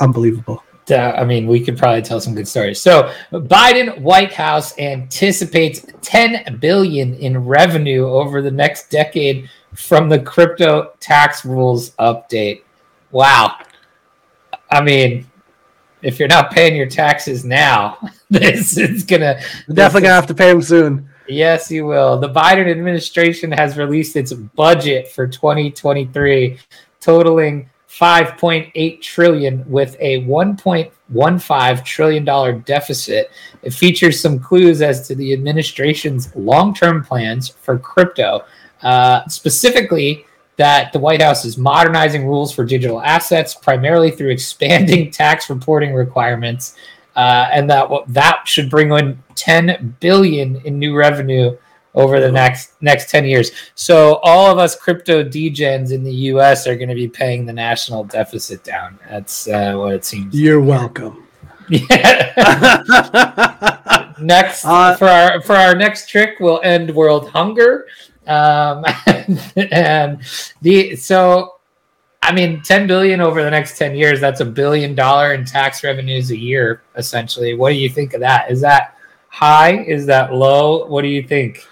Speaker 1: unbelievable.
Speaker 2: Uh, I mean, we could probably tell some good stories. So, Biden White House anticipates 10 billion in revenue over the next decade from the crypto tax rules update. Wow. I mean, if you're not paying your taxes now, this is gonna
Speaker 1: We're definitely gonna have to pay him soon.
Speaker 2: Yes, you will. The Biden administration has released its budget for 2023, totaling 5.8 trillion with a 1.15 trillion dollar deficit. It features some clues as to the administration's long-term plans for crypto, uh, specifically that the White House is modernizing rules for digital assets primarily through expanding tax reporting requirements uh, and that that should bring in 10 billion in new revenue over the next next 10 years. So all of us crypto degens in the US are going to be paying the national deficit down. That's uh, what it seems.
Speaker 1: You're welcome.
Speaker 2: Yeah. next
Speaker 1: Uh,
Speaker 2: for our for our next trick we'll end world hunger. Um, and the so I mean, 10 billion over the next 10 years, that's a billion dollar in tax revenues a year, essentially. What do you think of that? Is that high? Is that low? What do you think?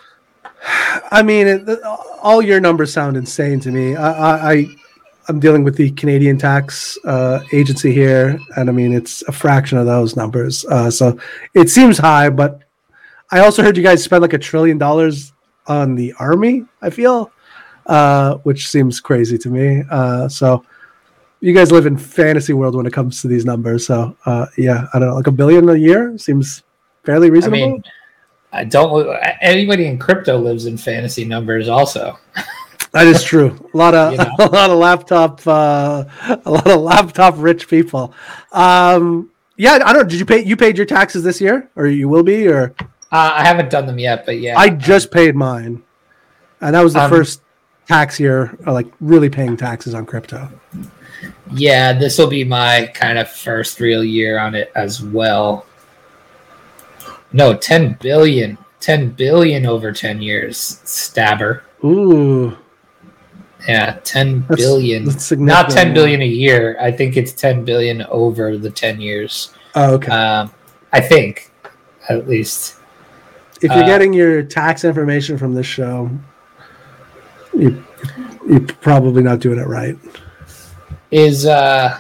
Speaker 1: I mean, it, all your numbers sound insane to me. I, I, I I'm dealing with the Canadian tax uh, agency here, and I mean, it's a fraction of those numbers. Uh, so it seems high, but I also heard you guys spend like a trillion dollars on the army. I feel, uh, which seems crazy to me. Uh, so you guys live in fantasy world when it comes to these numbers. So uh, yeah, I don't know, like a billion a year seems fairly
Speaker 2: I
Speaker 1: reasonable.
Speaker 2: mean, I don't. Anybody in crypto lives in fantasy numbers, also.
Speaker 1: That is true. A lot of
Speaker 2: You know?
Speaker 1: a lot of laptop uh, a lot of laptop rich people. Um, yeah, I don't. Did you pay? You paid your taxes this year, or you will be, or
Speaker 2: Uh, I haven't done them yet, but yeah.
Speaker 1: I just paid mine, and that was the
Speaker 2: Um,
Speaker 1: first tax year, uh, like really paying taxes on crypto.
Speaker 2: Yeah, this will be my kind of first real year on it as well. No, 10 billion. 10 billion over 10 years. Stabber.
Speaker 1: Ooh,
Speaker 2: Yeah, ten
Speaker 1: That's-
Speaker 2: billion.
Speaker 1: that's
Speaker 2: Not 10 billion a year. I think it's 10 billion over the 10 years.
Speaker 1: oh, okay.
Speaker 2: Um, I think, at least.
Speaker 1: if you're
Speaker 2: uh,
Speaker 1: getting your tax information from this show, you you're probably not doing it right.
Speaker 2: Is uh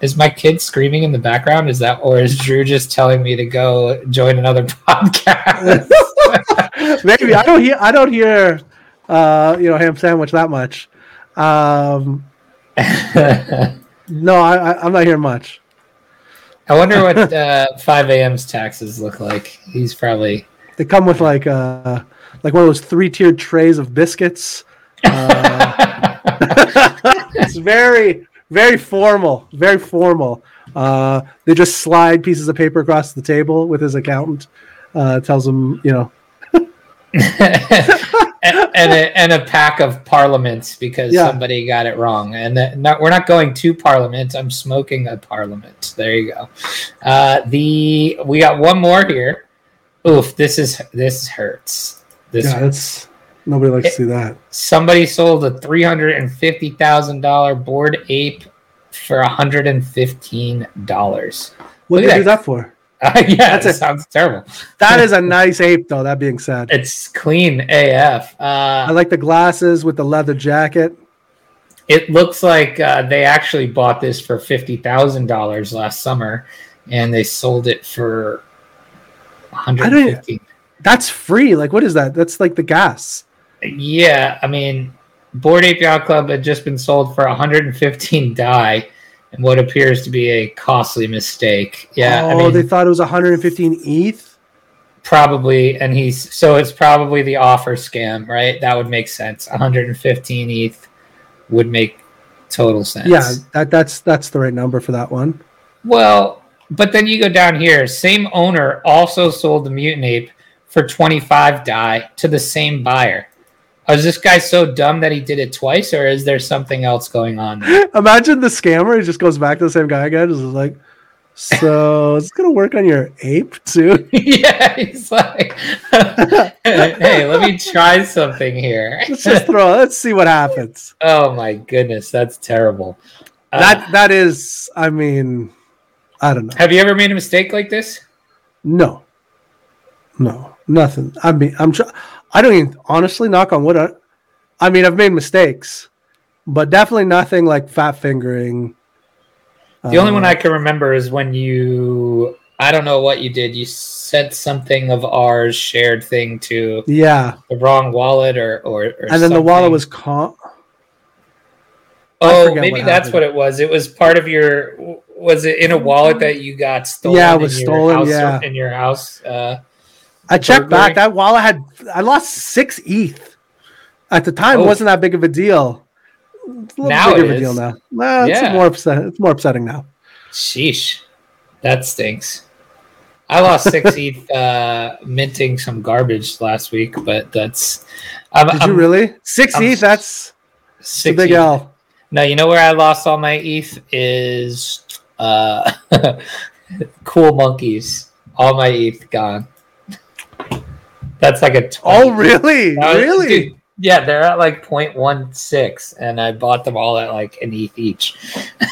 Speaker 2: is my kid screaming in the background? Is that or is Drew just telling me to go join another podcast?
Speaker 1: Maybe I don't hear I don't hear uh, you know ham sandwich that much. Um, no, I, I, I'm not hearing much.
Speaker 2: I wonder what uh, 5 a.m.'s taxes look like. He's probably
Speaker 1: They come with like uh, like one of those three tiered trays of biscuits. Uh, it's very very formal, very formal. Uh, they just slide pieces of paper across the table with his accountant. Uh, tells him, you know,
Speaker 2: and, and, a, and a pack of parliaments because
Speaker 1: Yeah.
Speaker 2: somebody got it wrong. And that, not, we're not going to parliament. I'm smoking a parliament. There you go. Uh, the we got one more here. Oof, this is this hurts. This
Speaker 1: yeah,
Speaker 2: hurts.
Speaker 1: Nobody likes to see that.
Speaker 2: somebody sold a three hundred and fifty thousand dollar bored ape for hundred and fifteen dollars.
Speaker 1: What did you do that for?
Speaker 2: Uh, yeah,
Speaker 1: That's
Speaker 2: that
Speaker 1: a-
Speaker 2: sounds terrible.
Speaker 1: That is a nice ape, though. That being said,
Speaker 2: It's clean AF. Uh,
Speaker 1: I like the glasses with the leather jacket.
Speaker 2: It looks like uh, they actually bought this for fifty thousand dollars last summer, and they sold it for one hundred
Speaker 1: don't- That's free. Like, what is that? That's like the gas.
Speaker 2: Yeah, I mean, Bored Ape Yacht Club had just been sold for one hundred and fifteen DAI, and what appears to be a costly mistake. Yeah,
Speaker 1: oh,
Speaker 2: I mean,
Speaker 1: they thought it was 115 ETH.
Speaker 2: probably, and he's so it's probably the offer scam, right? That would make sense. One hundred and fifteen ETH would make total sense.
Speaker 1: Yeah, that that's that's the right number for that one.
Speaker 2: Well, but then you go down here. Same owner also sold the mutant ape for 25 DAI to the same buyer. Was this guy so dumb that he did it twice, or is there something else going on? There?
Speaker 1: Imagine the scammer. He just goes back to the same guy again. Just like, so it's gonna work on your ape too.
Speaker 2: yeah, he's like, hey, let me try something here.
Speaker 1: let's just throw. Let's see what happens.
Speaker 2: Oh my goodness, that's terrible. Uh,
Speaker 1: That that is. I mean, I don't know.
Speaker 2: have you ever made a mistake like this?
Speaker 1: No, no, nothing. I mean, I'm. Tr- I don't even honestly knock on wood. I, I mean, I've made mistakes, but definitely nothing like fat fingering.
Speaker 2: The only one
Speaker 1: Uh,
Speaker 2: I can remember is when you, I don't know what you did. You sent something of ours shared thing to
Speaker 1: Yeah,
Speaker 2: the wrong wallet or or, or
Speaker 1: and then the wallet was con.
Speaker 2: Oh, maybe
Speaker 1: what
Speaker 2: that's
Speaker 1: happened.
Speaker 2: what it was. It was part of your. Was it in a wallet that you got stolen?
Speaker 1: Yeah, it was stolen,
Speaker 2: house,
Speaker 1: yeah.
Speaker 2: in your house. Uh,
Speaker 1: I checked
Speaker 2: burglary?
Speaker 1: back. That wallet had. I lost six ETH. At the time, it
Speaker 2: Oh.
Speaker 1: wasn't that big of a deal. It's a little
Speaker 2: Now
Speaker 1: bigger
Speaker 2: it
Speaker 1: of a deal now. Nah, it's more upset. It's more upsetting now.
Speaker 2: sheesh, that stinks. I lost six ETH uh, minting some garbage last week, but that's. I'm,
Speaker 1: Did you
Speaker 2: I'm
Speaker 1: really? 6
Speaker 2: I'm
Speaker 1: ETH. That's a
Speaker 2: six
Speaker 1: big
Speaker 2: ETH.
Speaker 1: L.
Speaker 2: No, you know where I lost all my ETH is uh, Cool Monkeys. All my ETH gone. That's like a 20.
Speaker 1: Oh, really?
Speaker 2: Was-
Speaker 1: really?
Speaker 2: dude, yeah, they're at like 0.16, and I bought them all at like an ETH each.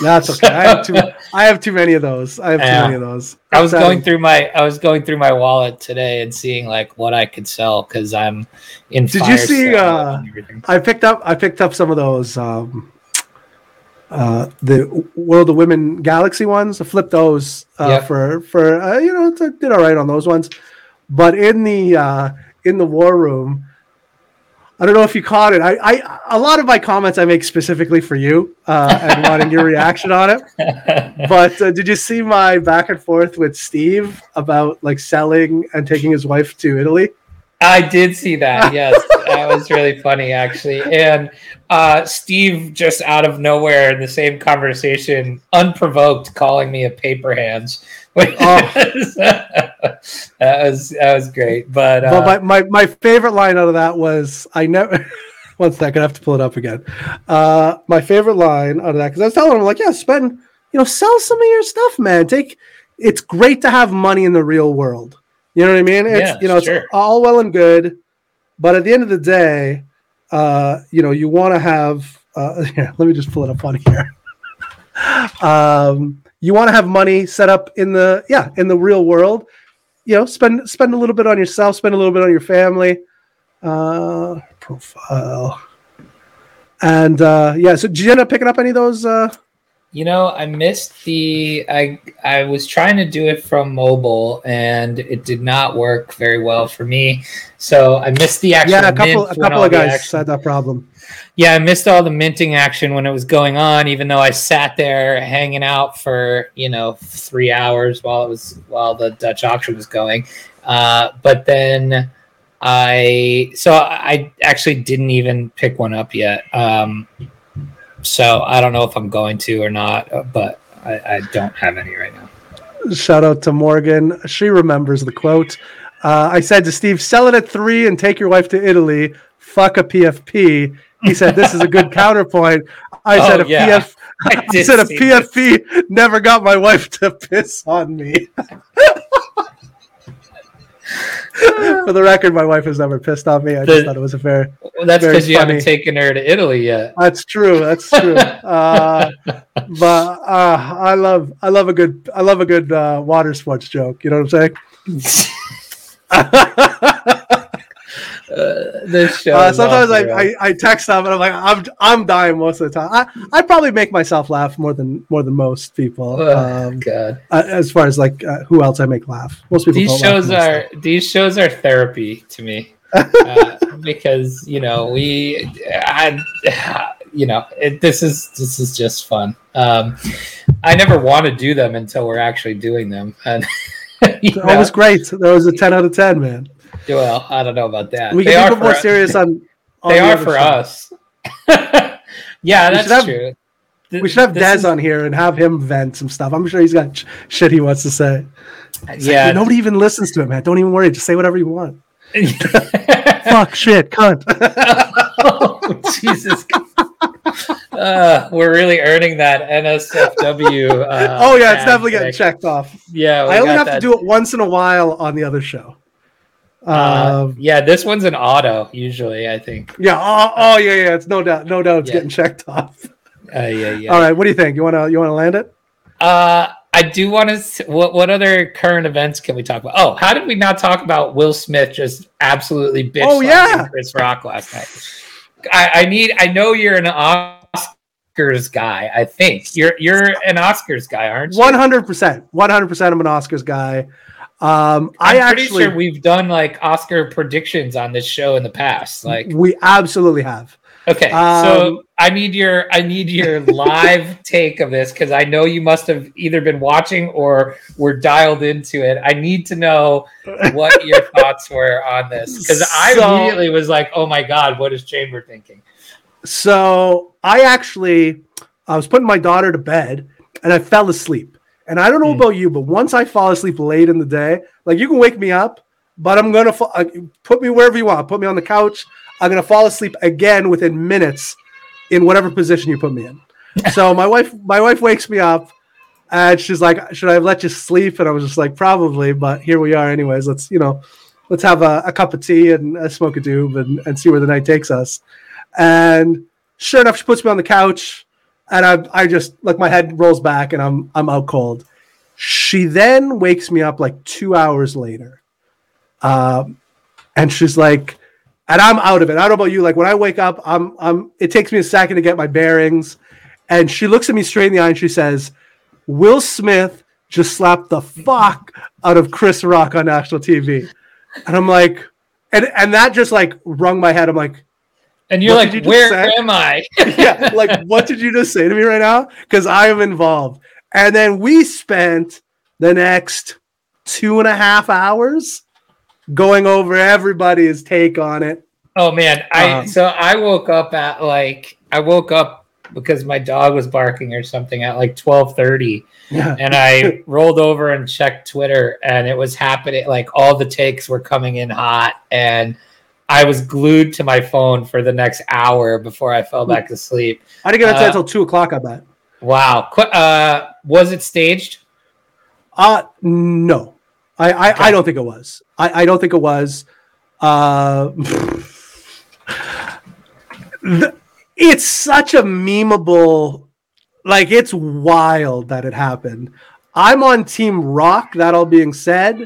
Speaker 1: That's okay. I have too. I have too many of those. I have too
Speaker 2: Yeah.
Speaker 1: many of those.
Speaker 2: I was going through my I was going through my wallet today and seeing like what I could sell because I'm in.
Speaker 1: Did you see, uh. I picked up. I picked up some of those. Um, uh, the World of Women Galaxy ones. I flipped those uh,
Speaker 2: Yep.
Speaker 1: for for uh, you know did all right on those ones, but in the uh, in the war room. I don't know if you caught it. I, I a lot of my comments I make specifically for you uh, and wanting your reaction on it. But uh, did you see my back and forth with Steve about like selling and taking his wife to Italy?
Speaker 2: I did see that. Yes, that was really funny actually. And uh, Steve just out of nowhere in the same conversation, unprovoked, calling me a paper hands.
Speaker 1: Oh.
Speaker 2: that was that was great. But, uh,
Speaker 1: but my, my, my favorite line out of that was I never. One second, I have to pull it up again. Uh, my favorite line out of that because I was telling him like, yeah, spend, you know, sell some of your stuff, man. Take. It's great to have money in the real world. You know what I mean? It's
Speaker 2: Yeah,
Speaker 1: you know, it's all well and good, but at the end of the day, uh, you know, you want to have. Uh, here, let me just pull it up on here. um, you want to have money set up in the yeah in the real world you know spend spend a little bit on yourself spend a little bit on your family uh profile. And uh yeah so did you end up picking up any of those uh?
Speaker 2: You know, I missed the I I was trying to do it from mobile and it did not work very well for me. So I missed the actual
Speaker 1: yeah a couple a couple of guys had that problem
Speaker 2: Yeah, I missed all the minting action when it was going on, even though I sat there hanging out for, you know, three hours while it was while the Dutch auction was going. Uh, but then I so I actually didn't even pick one up yet. Um, so I don't know if I'm going to or not, uh, but I, I don't have any right now.
Speaker 1: shout out to morgan she remembers the quote uh i said to steve sell it at three and take your wife to italy fuck a pfp he said this is a good counterpoint i
Speaker 2: Oh,
Speaker 1: said a
Speaker 2: yeah.
Speaker 1: pf
Speaker 2: I
Speaker 1: I said a
Speaker 2: see this.
Speaker 1: PFP never got my wife to piss on me. For the record, my wife has never pissed on me. I just thought it was a fair.
Speaker 2: Well, that's because you haven't taken her to Italy yet.
Speaker 1: That's true. That's true. Uh, but uh, I love, I love a good, I love a good uh, water sports joke. You know what I'm saying?
Speaker 2: Uh, this show.
Speaker 1: Uh, sometimes I, I, I text them and I'm like, I'm, I'm dying most of the time. I, I probably make myself laugh more than more than most people.
Speaker 2: Oh,
Speaker 1: Um,
Speaker 2: God.
Speaker 1: uh, as far as like uh, who else I make laugh. Most people.
Speaker 2: These shows are these shows are therapy to me uh, because you know we, I, you know, it, this is this is just fun. Um, I never want to do them until we're actually doing them, and
Speaker 1: That was great. That was a ten out of ten, man.
Speaker 2: Well, I don't know about that.
Speaker 1: We
Speaker 2: They
Speaker 1: can
Speaker 2: are
Speaker 1: be a bit more
Speaker 2: for-
Speaker 1: serious on. on
Speaker 2: They
Speaker 1: the
Speaker 2: are for us. yeah,
Speaker 1: We
Speaker 2: that's
Speaker 1: have-
Speaker 2: true. th-
Speaker 1: We should have Dez
Speaker 2: is-
Speaker 1: on here and have him vent some stuff. I'm sure he's got sh- shit he wants to say. It's like,
Speaker 2: Yeah.
Speaker 1: nobody even listens to it, man. Don't even worry. Just say whatever you want. Fuck, shit, cunt.
Speaker 2: oh, Jesus. Uh, we're really earning that NSFW. Uh,
Speaker 1: oh yeah, it's definitely getting checked off.
Speaker 2: Yeah,
Speaker 1: I only have to do it once in a while on the other show.
Speaker 2: Uh,
Speaker 1: Um,
Speaker 2: yeah, this one's an auto usually. I think.
Speaker 1: yeah. Oh, oh, yeah, yeah. It's no doubt, no doubt, it's
Speaker 2: Yeah.
Speaker 1: getting checked off.
Speaker 2: Uh, yeah, yeah.
Speaker 1: All right, what do you think? You wanna, you wanna land it?
Speaker 2: Uh, I do want to. What what other current events can we talk about? Oh, how did we not talk about Will Smith just absolutely bitch
Speaker 1: Oh, yeah.
Speaker 2: Chris Rock last night? I, I need. I know you're an Oscars guy. I think you're you're an Oscars guy, aren't you?
Speaker 1: One hundred percent, one hundred percent. I'm an Oscars guy. Um,
Speaker 2: I'm
Speaker 1: I
Speaker 2: pretty
Speaker 1: actually,
Speaker 2: sure we've done like Oscar predictions on this show in the past. Like,
Speaker 1: we absolutely have.
Speaker 2: okay,
Speaker 1: Um,
Speaker 2: so I need your I need your live take of this because I know you must have either been watching or were dialed into it. I need to know what your thoughts were on this because I
Speaker 1: So-
Speaker 2: immediately was like, "Oh my god, what is Chamber thinking?"
Speaker 1: So I actually, I was putting my daughter to bed, and I fell asleep. And I don't know
Speaker 2: Hmm.
Speaker 1: about you, but once I fall asleep late in the day, like you can wake me up, but I'm gonna fa- uh, put me wherever you want. Put me on the couch. I'm gonna fall asleep again within minutes, in whatever position you put me in. so my wife, my wife wakes me up, and she's like, "Should I have let you sleep?" And I was just like, "Probably," but here we are, anyways. Let's you know, let's have a, a cup of tea and uh, smoke a doob and, and see where the night takes us. And sure enough, she puts me on the couch, and I I just like my head rolls back, and I'm I'm out cold. She then wakes me up like two hours later, um, and she's like, and I'm out of it. I don't know about you. Like when I wake up, I'm I'm. It takes me a second to get my bearings, and she looks at me straight in the eye and she says, "Will Smith just slapped the fuck out of Chris Rock on national TV," and I'm like, and and that just like wrung my head. I'm like.
Speaker 2: And you're
Speaker 1: What
Speaker 2: like,
Speaker 1: you
Speaker 2: "Where
Speaker 1: say?"
Speaker 2: am I?"
Speaker 1: yeah, like what did you just say to me right now? Because I am involved. And then we spent the next two and a half hours going over everybody's take on it.
Speaker 2: Oh man, I
Speaker 1: Um,
Speaker 2: so I woke up at like I woke up because my dog was barking or something at like twelve thirty,
Speaker 1: Yeah.
Speaker 2: and I rolled over and checked Twitter, and it was happening. Like all the takes were coming in hot, and I was glued to my phone for the next hour before I fell back to sleep.
Speaker 1: I didn't get to
Speaker 2: Uh,
Speaker 1: until two o'clock, I bet.
Speaker 2: Wow, Qu- uh, was it staged?
Speaker 1: Uh no. I I,
Speaker 2: Okay.
Speaker 1: I don't think it was. I, I don't think it was. Uh the- it's such a memeable like it's wild that it happened. I'm on Team Rock, that all being said.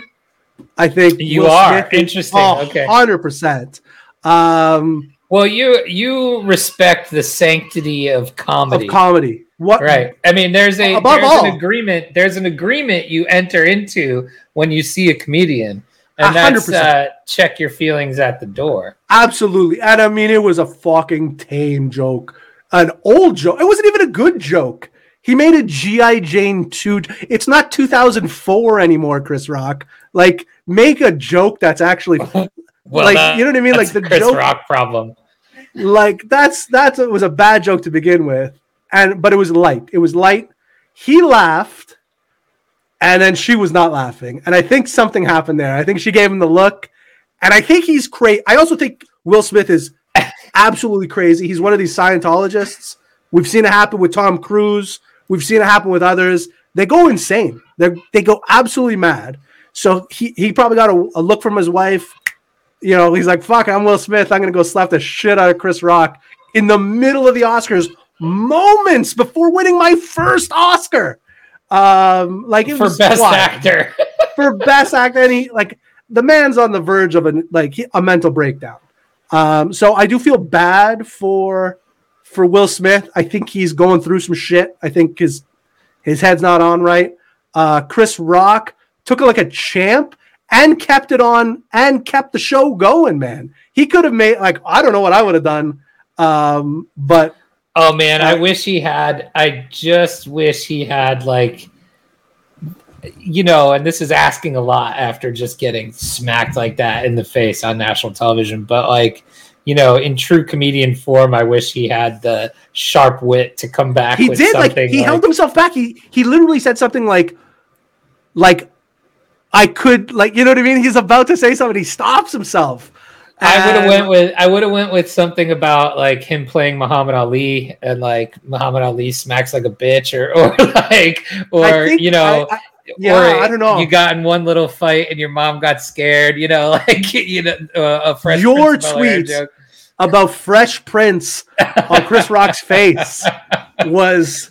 Speaker 1: I think
Speaker 2: You
Speaker 1: Will
Speaker 2: are.
Speaker 1: Smith
Speaker 2: Interesting. Okay.
Speaker 1: hundred percent. Um
Speaker 2: Well, you you respect the sanctity of comedy.
Speaker 1: of comedy. What
Speaker 2: right i mean there's a
Speaker 1: Above
Speaker 2: there's
Speaker 1: all.
Speaker 2: an agreement there's an agreement you enter into when you see a comedian and
Speaker 1: hundred
Speaker 2: that's uh, check your feelings at the door
Speaker 1: Absolutely. And I mean, it was a fucking tame joke, an old joke. It wasn't even a good joke. He made a G.I. Jane 2. It's not 2004 anymore, Chris Rock. Like, make a joke that's actually
Speaker 2: well
Speaker 1: Like,
Speaker 2: that-
Speaker 1: you know what I mean? Like, the
Speaker 2: Chris
Speaker 1: joke-
Speaker 2: rock problem
Speaker 1: like that's that's it was a bad joke to begin with. And but it was light. It was light. He laughed, and then she was not laughing. And I think something happened there. I think she gave him the look. And I think he's crazy. I also think Will Smith is absolutely crazy. He's one of these Scientologists. We've seen it happen with Tom Cruise. We've seen it happen with others. They go insane. They they go absolutely mad. So he he probably got a, a look from his wife. You know, he's like, "Fuck, I'm Will Smith. I'm gonna go slap the shit out of Chris Rock in the middle of the Oscars, moments before winning my first Oscar." Um, like it
Speaker 2: for best
Speaker 1: wild
Speaker 2: actor
Speaker 1: for best actor. And he like the man's on the verge of a like a mental breakdown. Um, so I do feel bad for for Will Smith. I think he's going through some shit. I think his his head's not on right. Uh, Chris Rock took it like a champ and kept it on and kept the show going. Man, he could have made like I don't know what I would have done. Um, but
Speaker 2: oh man i
Speaker 1: Uh,
Speaker 2: wish he had i just wish he had like you know and this is asking a lot after just getting smacked like that in the face on national television but like you know, in true comedian form, I wish he had the sharp wit to come back.
Speaker 1: he
Speaker 2: with
Speaker 1: did like he
Speaker 2: like,
Speaker 1: held himself back. He he literally said something like, like, I could like you know what I mean. He's about to say something. He stops himself.
Speaker 2: I would have went with I would have went with something about like him playing Muhammad Ali and like Muhammad Ali smacks like a bitch or or like or you know
Speaker 1: I- I- yeah,
Speaker 2: or
Speaker 1: I don't know.
Speaker 2: you got in one little fight and your mom got scared you know like you know uh, a fresh
Speaker 1: Your
Speaker 2: joke.
Speaker 1: about Fresh Prince on Chris Rock's face was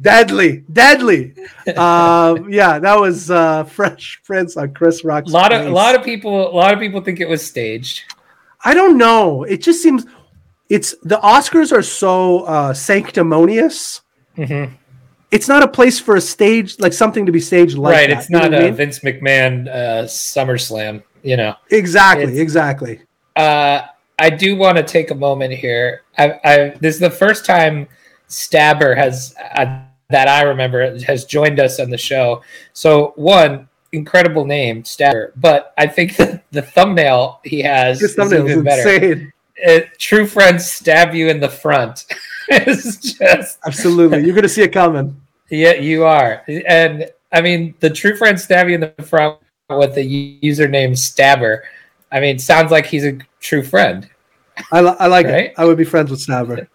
Speaker 1: deadly, deadly. Um, yeah, that was uh, Fresh Prince on Chris
Speaker 2: a lot of
Speaker 1: face.
Speaker 2: a lot of people a lot of people think it was staged
Speaker 1: I don't know. It just seems it's the Oscars are so uh, sanctimonious.
Speaker 2: Mhm.
Speaker 1: It's not a place for a stage like something to be staged like
Speaker 2: right
Speaker 1: that,
Speaker 2: it's not
Speaker 1: I
Speaker 2: a
Speaker 1: mean?
Speaker 2: Vince McMahon uh SummerSlam you know
Speaker 1: exactly,
Speaker 2: it's-
Speaker 1: exactly.
Speaker 2: uh, I do want to take a moment here. I, I this is the first time Stabber has uh, that I remember has joined us on the show. So one incredible name, Stabber, but I think the, the thumbnail he has
Speaker 1: This
Speaker 2: is
Speaker 1: thumbnail is
Speaker 2: even better.
Speaker 1: insane.
Speaker 2: Uh, true friends stab you in the front. it's just
Speaker 1: Absolutely, you're gonna see it coming.
Speaker 2: yeah, you are, and I mean the true friends stab you in the front with the username Stabber. I mean, sounds like he's a true friend.
Speaker 1: I, li- I like
Speaker 2: Right?
Speaker 1: it. I would be friends with Stabber.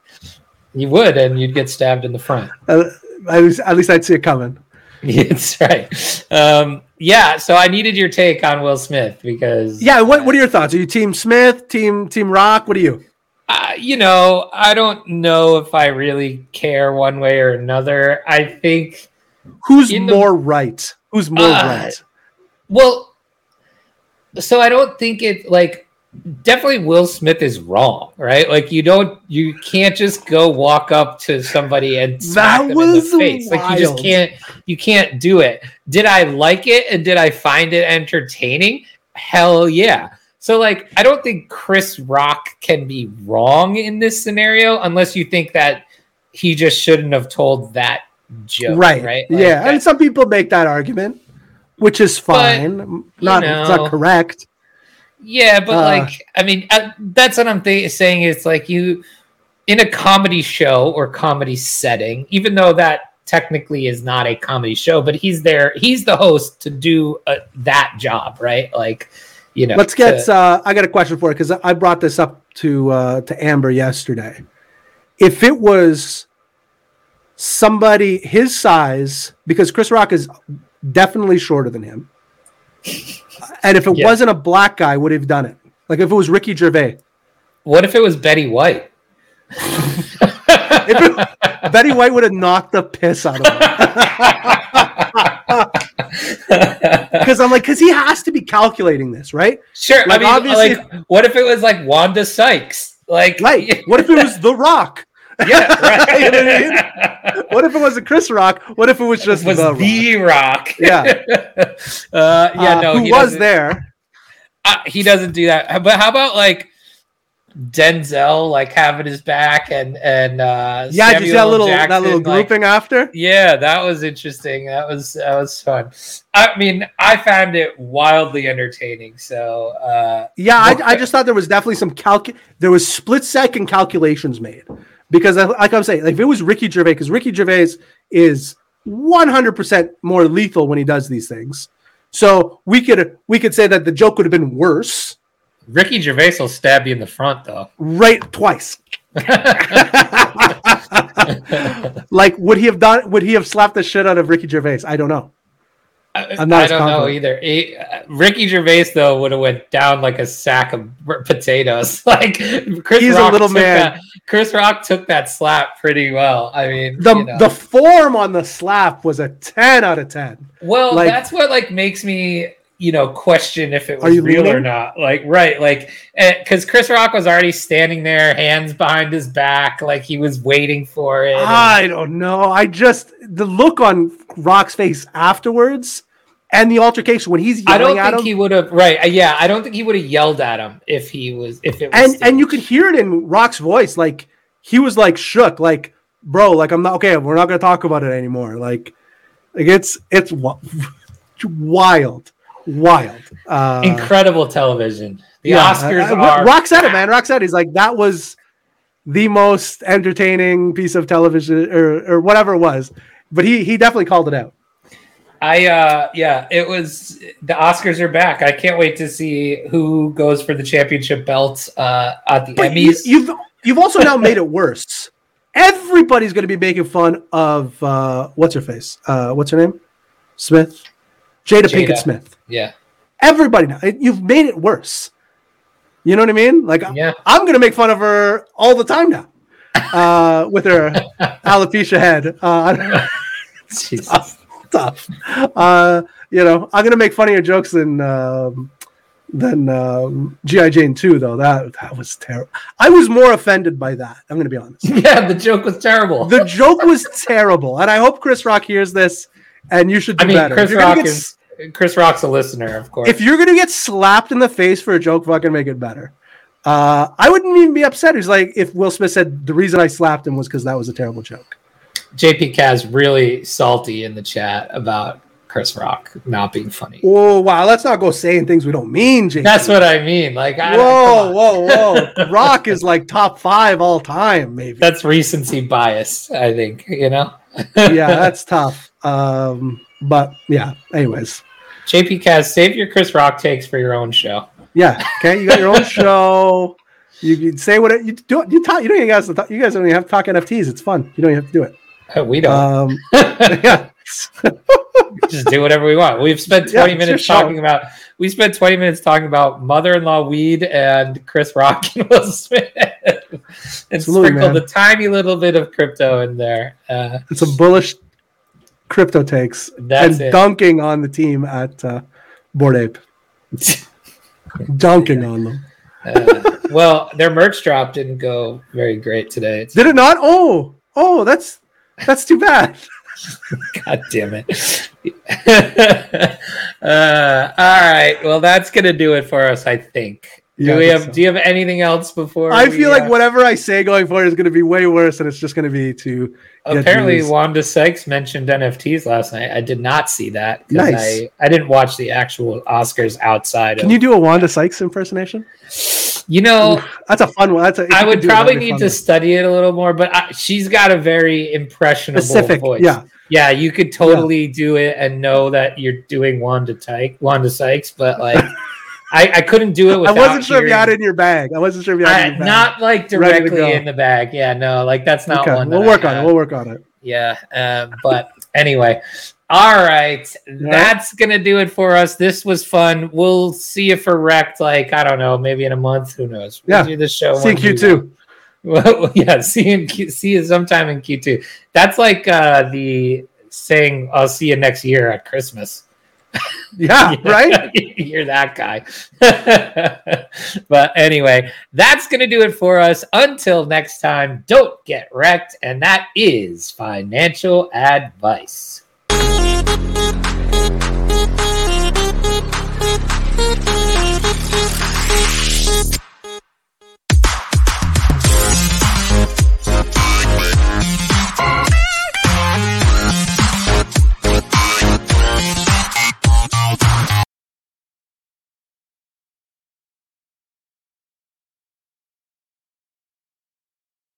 Speaker 2: You would, and you'd get stabbed in the front.
Speaker 1: Uh, at, least, at least I'd see it coming.
Speaker 2: That's right. Um, yeah. So I needed your take on Will Smith because,
Speaker 1: Yeah. What What are your thoughts? Are you Team Smith? Team Team Rock? What are you?
Speaker 2: uh, you know, I don't know if I really care one way or another. I think,
Speaker 1: Who's
Speaker 2: In the-
Speaker 1: more right? Who's more
Speaker 2: Uh,
Speaker 1: right?
Speaker 2: well, so I don't think it like definitely Will Smith is wrong, right? Like you don't, you can't just go walk up to somebody and smack
Speaker 1: That
Speaker 2: them in the face. Like you just can't, you can't do it. Did I like it and did I find it entertaining? Hell yeah. So like I don't think Chris Rock can be wrong in this scenario unless you think that he just shouldn't have told that joke,
Speaker 1: right.
Speaker 2: right? Like,
Speaker 1: yeah.
Speaker 2: that-
Speaker 1: and some people make that argument, which is fine. not it's not correct.
Speaker 2: Yeah, but
Speaker 1: Uh,
Speaker 2: like, I mean, uh, that's what I'm th- saying. It's like you, in a comedy show or comedy setting, even though that technically is not a comedy show, but he's there, he's the host to do uh, that job, right? Like, you know,
Speaker 1: Let's get.
Speaker 2: to-
Speaker 1: Uh, I got a question for you because I brought this up to uh, to Amber yesterday. If it was somebody his size, because Chris Rock is definitely shorter than him, and if it
Speaker 2: Yeah.
Speaker 1: wasn't a black guy, would he have done it? Like if it was Ricky Gervais,
Speaker 2: what if it was Betty White?
Speaker 1: If Betty White would have knocked the piss out of him. Because I'm like, because he has to be calculating this, right?
Speaker 2: sure.
Speaker 1: Like,
Speaker 2: I mean,
Speaker 1: obviously-
Speaker 2: like, what if it was like Wanda Sykes? Like,
Speaker 1: Right. What if it was The Rock?
Speaker 2: yeah, right.
Speaker 1: You know I? What if it wasn't Chris Rock? What if it was just
Speaker 2: was
Speaker 1: The Rock?
Speaker 2: the Rock?
Speaker 1: Yeah.
Speaker 2: uh, yeah.
Speaker 1: Uh,
Speaker 2: no,
Speaker 1: who
Speaker 2: he
Speaker 1: was there?
Speaker 2: Uh, he doesn't do that. But how about like Denzel, like having his back and and uh,
Speaker 1: Yeah, did that
Speaker 2: Samuel
Speaker 1: little that
Speaker 2: Jackson,
Speaker 1: little
Speaker 2: like-
Speaker 1: grouping after?
Speaker 2: yeah, that was interesting. That was that was fun. I mean, I found it wildly entertaining. So uh,
Speaker 1: Yeah, I, I just thought there was definitely some calc. There was split second calculations made because, like I'm saying, like if it was Ricky Gervais, because Ricky Gervais is 100 percent more lethal when he does these things. So we could we could say that the joke would have been worse,
Speaker 2: Ricky Gervais will stab you in the front, though.
Speaker 1: right? Twice. like, would he have done? Would he have slapped the shit out of Ricky Gervais? I don't know.
Speaker 2: I,
Speaker 1: I'm not
Speaker 2: I don't know either. He- uh, Ricky Gervais though would have went down like a sack of potatoes. Like Chris
Speaker 1: He's a
Speaker 2: Rock
Speaker 1: little
Speaker 2: took
Speaker 1: man.
Speaker 2: That, Chris Rock took that slap pretty well. I mean,
Speaker 1: The
Speaker 2: you know.
Speaker 1: the form on the slap was a 10 out of 10.
Speaker 2: well,
Speaker 1: like-
Speaker 2: that's what like makes me you know question if it was real or not. Like right, like because Chris Rock was already standing there, hands behind his back, like he was waiting for it. and-
Speaker 1: I don't know. I just the look on Rock's face afterwards and the altercation when he's
Speaker 2: I
Speaker 1: yelling
Speaker 2: don't
Speaker 1: at
Speaker 2: think
Speaker 1: him.
Speaker 2: he would have. Right? uh, Yeah, I don't think he would have yelled at him if he was if it was.
Speaker 1: and and you could hear it in Rock's voice, like he was like shook, like bro, like I'm not okay. We're not gonna talk about it anymore. Like, like it's it's wild, wild. Uh,
Speaker 2: Incredible television. The
Speaker 1: yeah,
Speaker 2: Oscars
Speaker 1: uh,
Speaker 2: are.
Speaker 1: Said it, man. Rock said it. he's like that was the most entertaining piece of television or or whatever it was. But he he definitely called it out.
Speaker 2: I uh yeah, it was the Oscars are back. I can't wait to see who goes for the championship belt uh at the
Speaker 1: But you,
Speaker 2: Emmys.
Speaker 1: you've you've also now made it worse. Everybody's going to be making fun of uh, what's her face? Uh, what's her name? Smith, Jada,
Speaker 2: Jada.
Speaker 1: Pinkett Smith.
Speaker 2: Yeah.
Speaker 1: Everybody now. You've made it worse. You know what I mean? Like
Speaker 2: Yeah.
Speaker 1: I'm going to make fun of her all the time now uh, with her alopecia head. Uh,
Speaker 2: Jesus.
Speaker 1: tough. Uh, you know, I'm gonna make funnier jokes than um, than um, GI Jane 2, though. That that was terrible. I was more offended by that. I'm gonna be honest.
Speaker 2: Yeah, the joke was terrible.
Speaker 1: The joke was terrible, and I hope Chris Rock hears this. And you should do
Speaker 2: I mean,
Speaker 1: better.
Speaker 2: Chris
Speaker 1: if, you're gonna
Speaker 2: Rock is Chris Rock's a listener, of course.
Speaker 1: if you're gonna get slapped in the face for a joke, fucking make it better. Uh, I wouldn't even be upset. He's like, if Will Smith said the reason I slapped him was because that was a terrible joke.
Speaker 2: JP Kaz really salty in the chat about Chris Rock not being funny.
Speaker 1: Oh wow, let's not go saying things we don't mean, JP.
Speaker 2: That's what I mean. Like, I,
Speaker 1: Whoa, whoa, whoa! Rock is like top five all time, maybe.
Speaker 2: That's recency bias, I think. You know.
Speaker 1: yeah, that's tough. Um, but yeah. Anyways,
Speaker 2: JP Kaz, save your Chris Rock takes for your own show.
Speaker 1: yeah. Okay, you got your own show. You can say what it, you do. You talk. You don't even guys. You guys don't even have to talk NFTs. It's fun. You don't even have to do it.
Speaker 2: Uh, We don't
Speaker 1: Um, yeah.
Speaker 2: just do whatever we want. We've spent 20
Speaker 1: it's your
Speaker 2: minutes
Speaker 1: show.
Speaker 2: talking about we spent 20 minutes talking about mother-in-law weed and Chris Rock and Will Smith. and
Speaker 1: Absolutely,
Speaker 2: sprinkled
Speaker 1: man.
Speaker 2: a tiny little bit of crypto in there. Uh,
Speaker 1: It's a bullish crypto takes
Speaker 2: That's
Speaker 1: and
Speaker 2: it.
Speaker 1: dunking on the team at uh, Bored Ape. Dunking on them.
Speaker 2: uh, well, their merch drop didn't go very great today. It's,
Speaker 1: Did it not? Oh, oh, that's that's too bad.
Speaker 2: God damn it. uh, all right. Well, that's gonna do it for us, I think. Do
Speaker 1: Yeah, I
Speaker 2: we have?
Speaker 1: so.
Speaker 2: Do you have anything else before?
Speaker 1: I
Speaker 2: we,
Speaker 1: feel like
Speaker 2: uh,
Speaker 1: whatever I say going forward is going to be way worse, and it's just going to be to
Speaker 2: Apparently. Wanda Sykes mentioned NFTs last night. I did not see that.
Speaker 1: Nice.
Speaker 2: I, I didn't watch the actual Oscars outside
Speaker 1: Can
Speaker 2: of.
Speaker 1: you do a Wanda Sykes impersonation?
Speaker 2: You know,
Speaker 1: That's a fun one. That's a,
Speaker 2: I would
Speaker 1: do
Speaker 2: probably need to study it a little more, but I, she's got a very impressionable
Speaker 1: Specific,
Speaker 2: voice.
Speaker 1: yeah.
Speaker 2: yeah, you could totally do it and know that you're doing Wanda Tyke, Wanda Sykes, but like, I, I couldn't do it
Speaker 1: I wasn't sure if you had it in your bag. I wasn't sure if you had it
Speaker 2: I,
Speaker 1: in your bag.
Speaker 2: not like directly in the bag. Yeah, no, like that's not
Speaker 1: okay,
Speaker 2: one.
Speaker 1: we'll work on it. We'll work on it.
Speaker 2: Yeah, um, but anyway, all right, that's gonna do it for us. This was fun. We'll see you for wrecked, like I don't know, maybe in a month. Who knows? We'll
Speaker 1: Yeah.
Speaker 2: do this show.
Speaker 1: See
Speaker 2: we
Speaker 1: Q2.
Speaker 2: Well, yeah, see you in Q, see you sometime in Q two. That's like uh, the saying, "I'll see you next year at Christmas."
Speaker 1: Yeah, right?
Speaker 2: You're that guy. but anyway, that's going to do it for us. Until next time, don't get wrecked. And that is financial advice.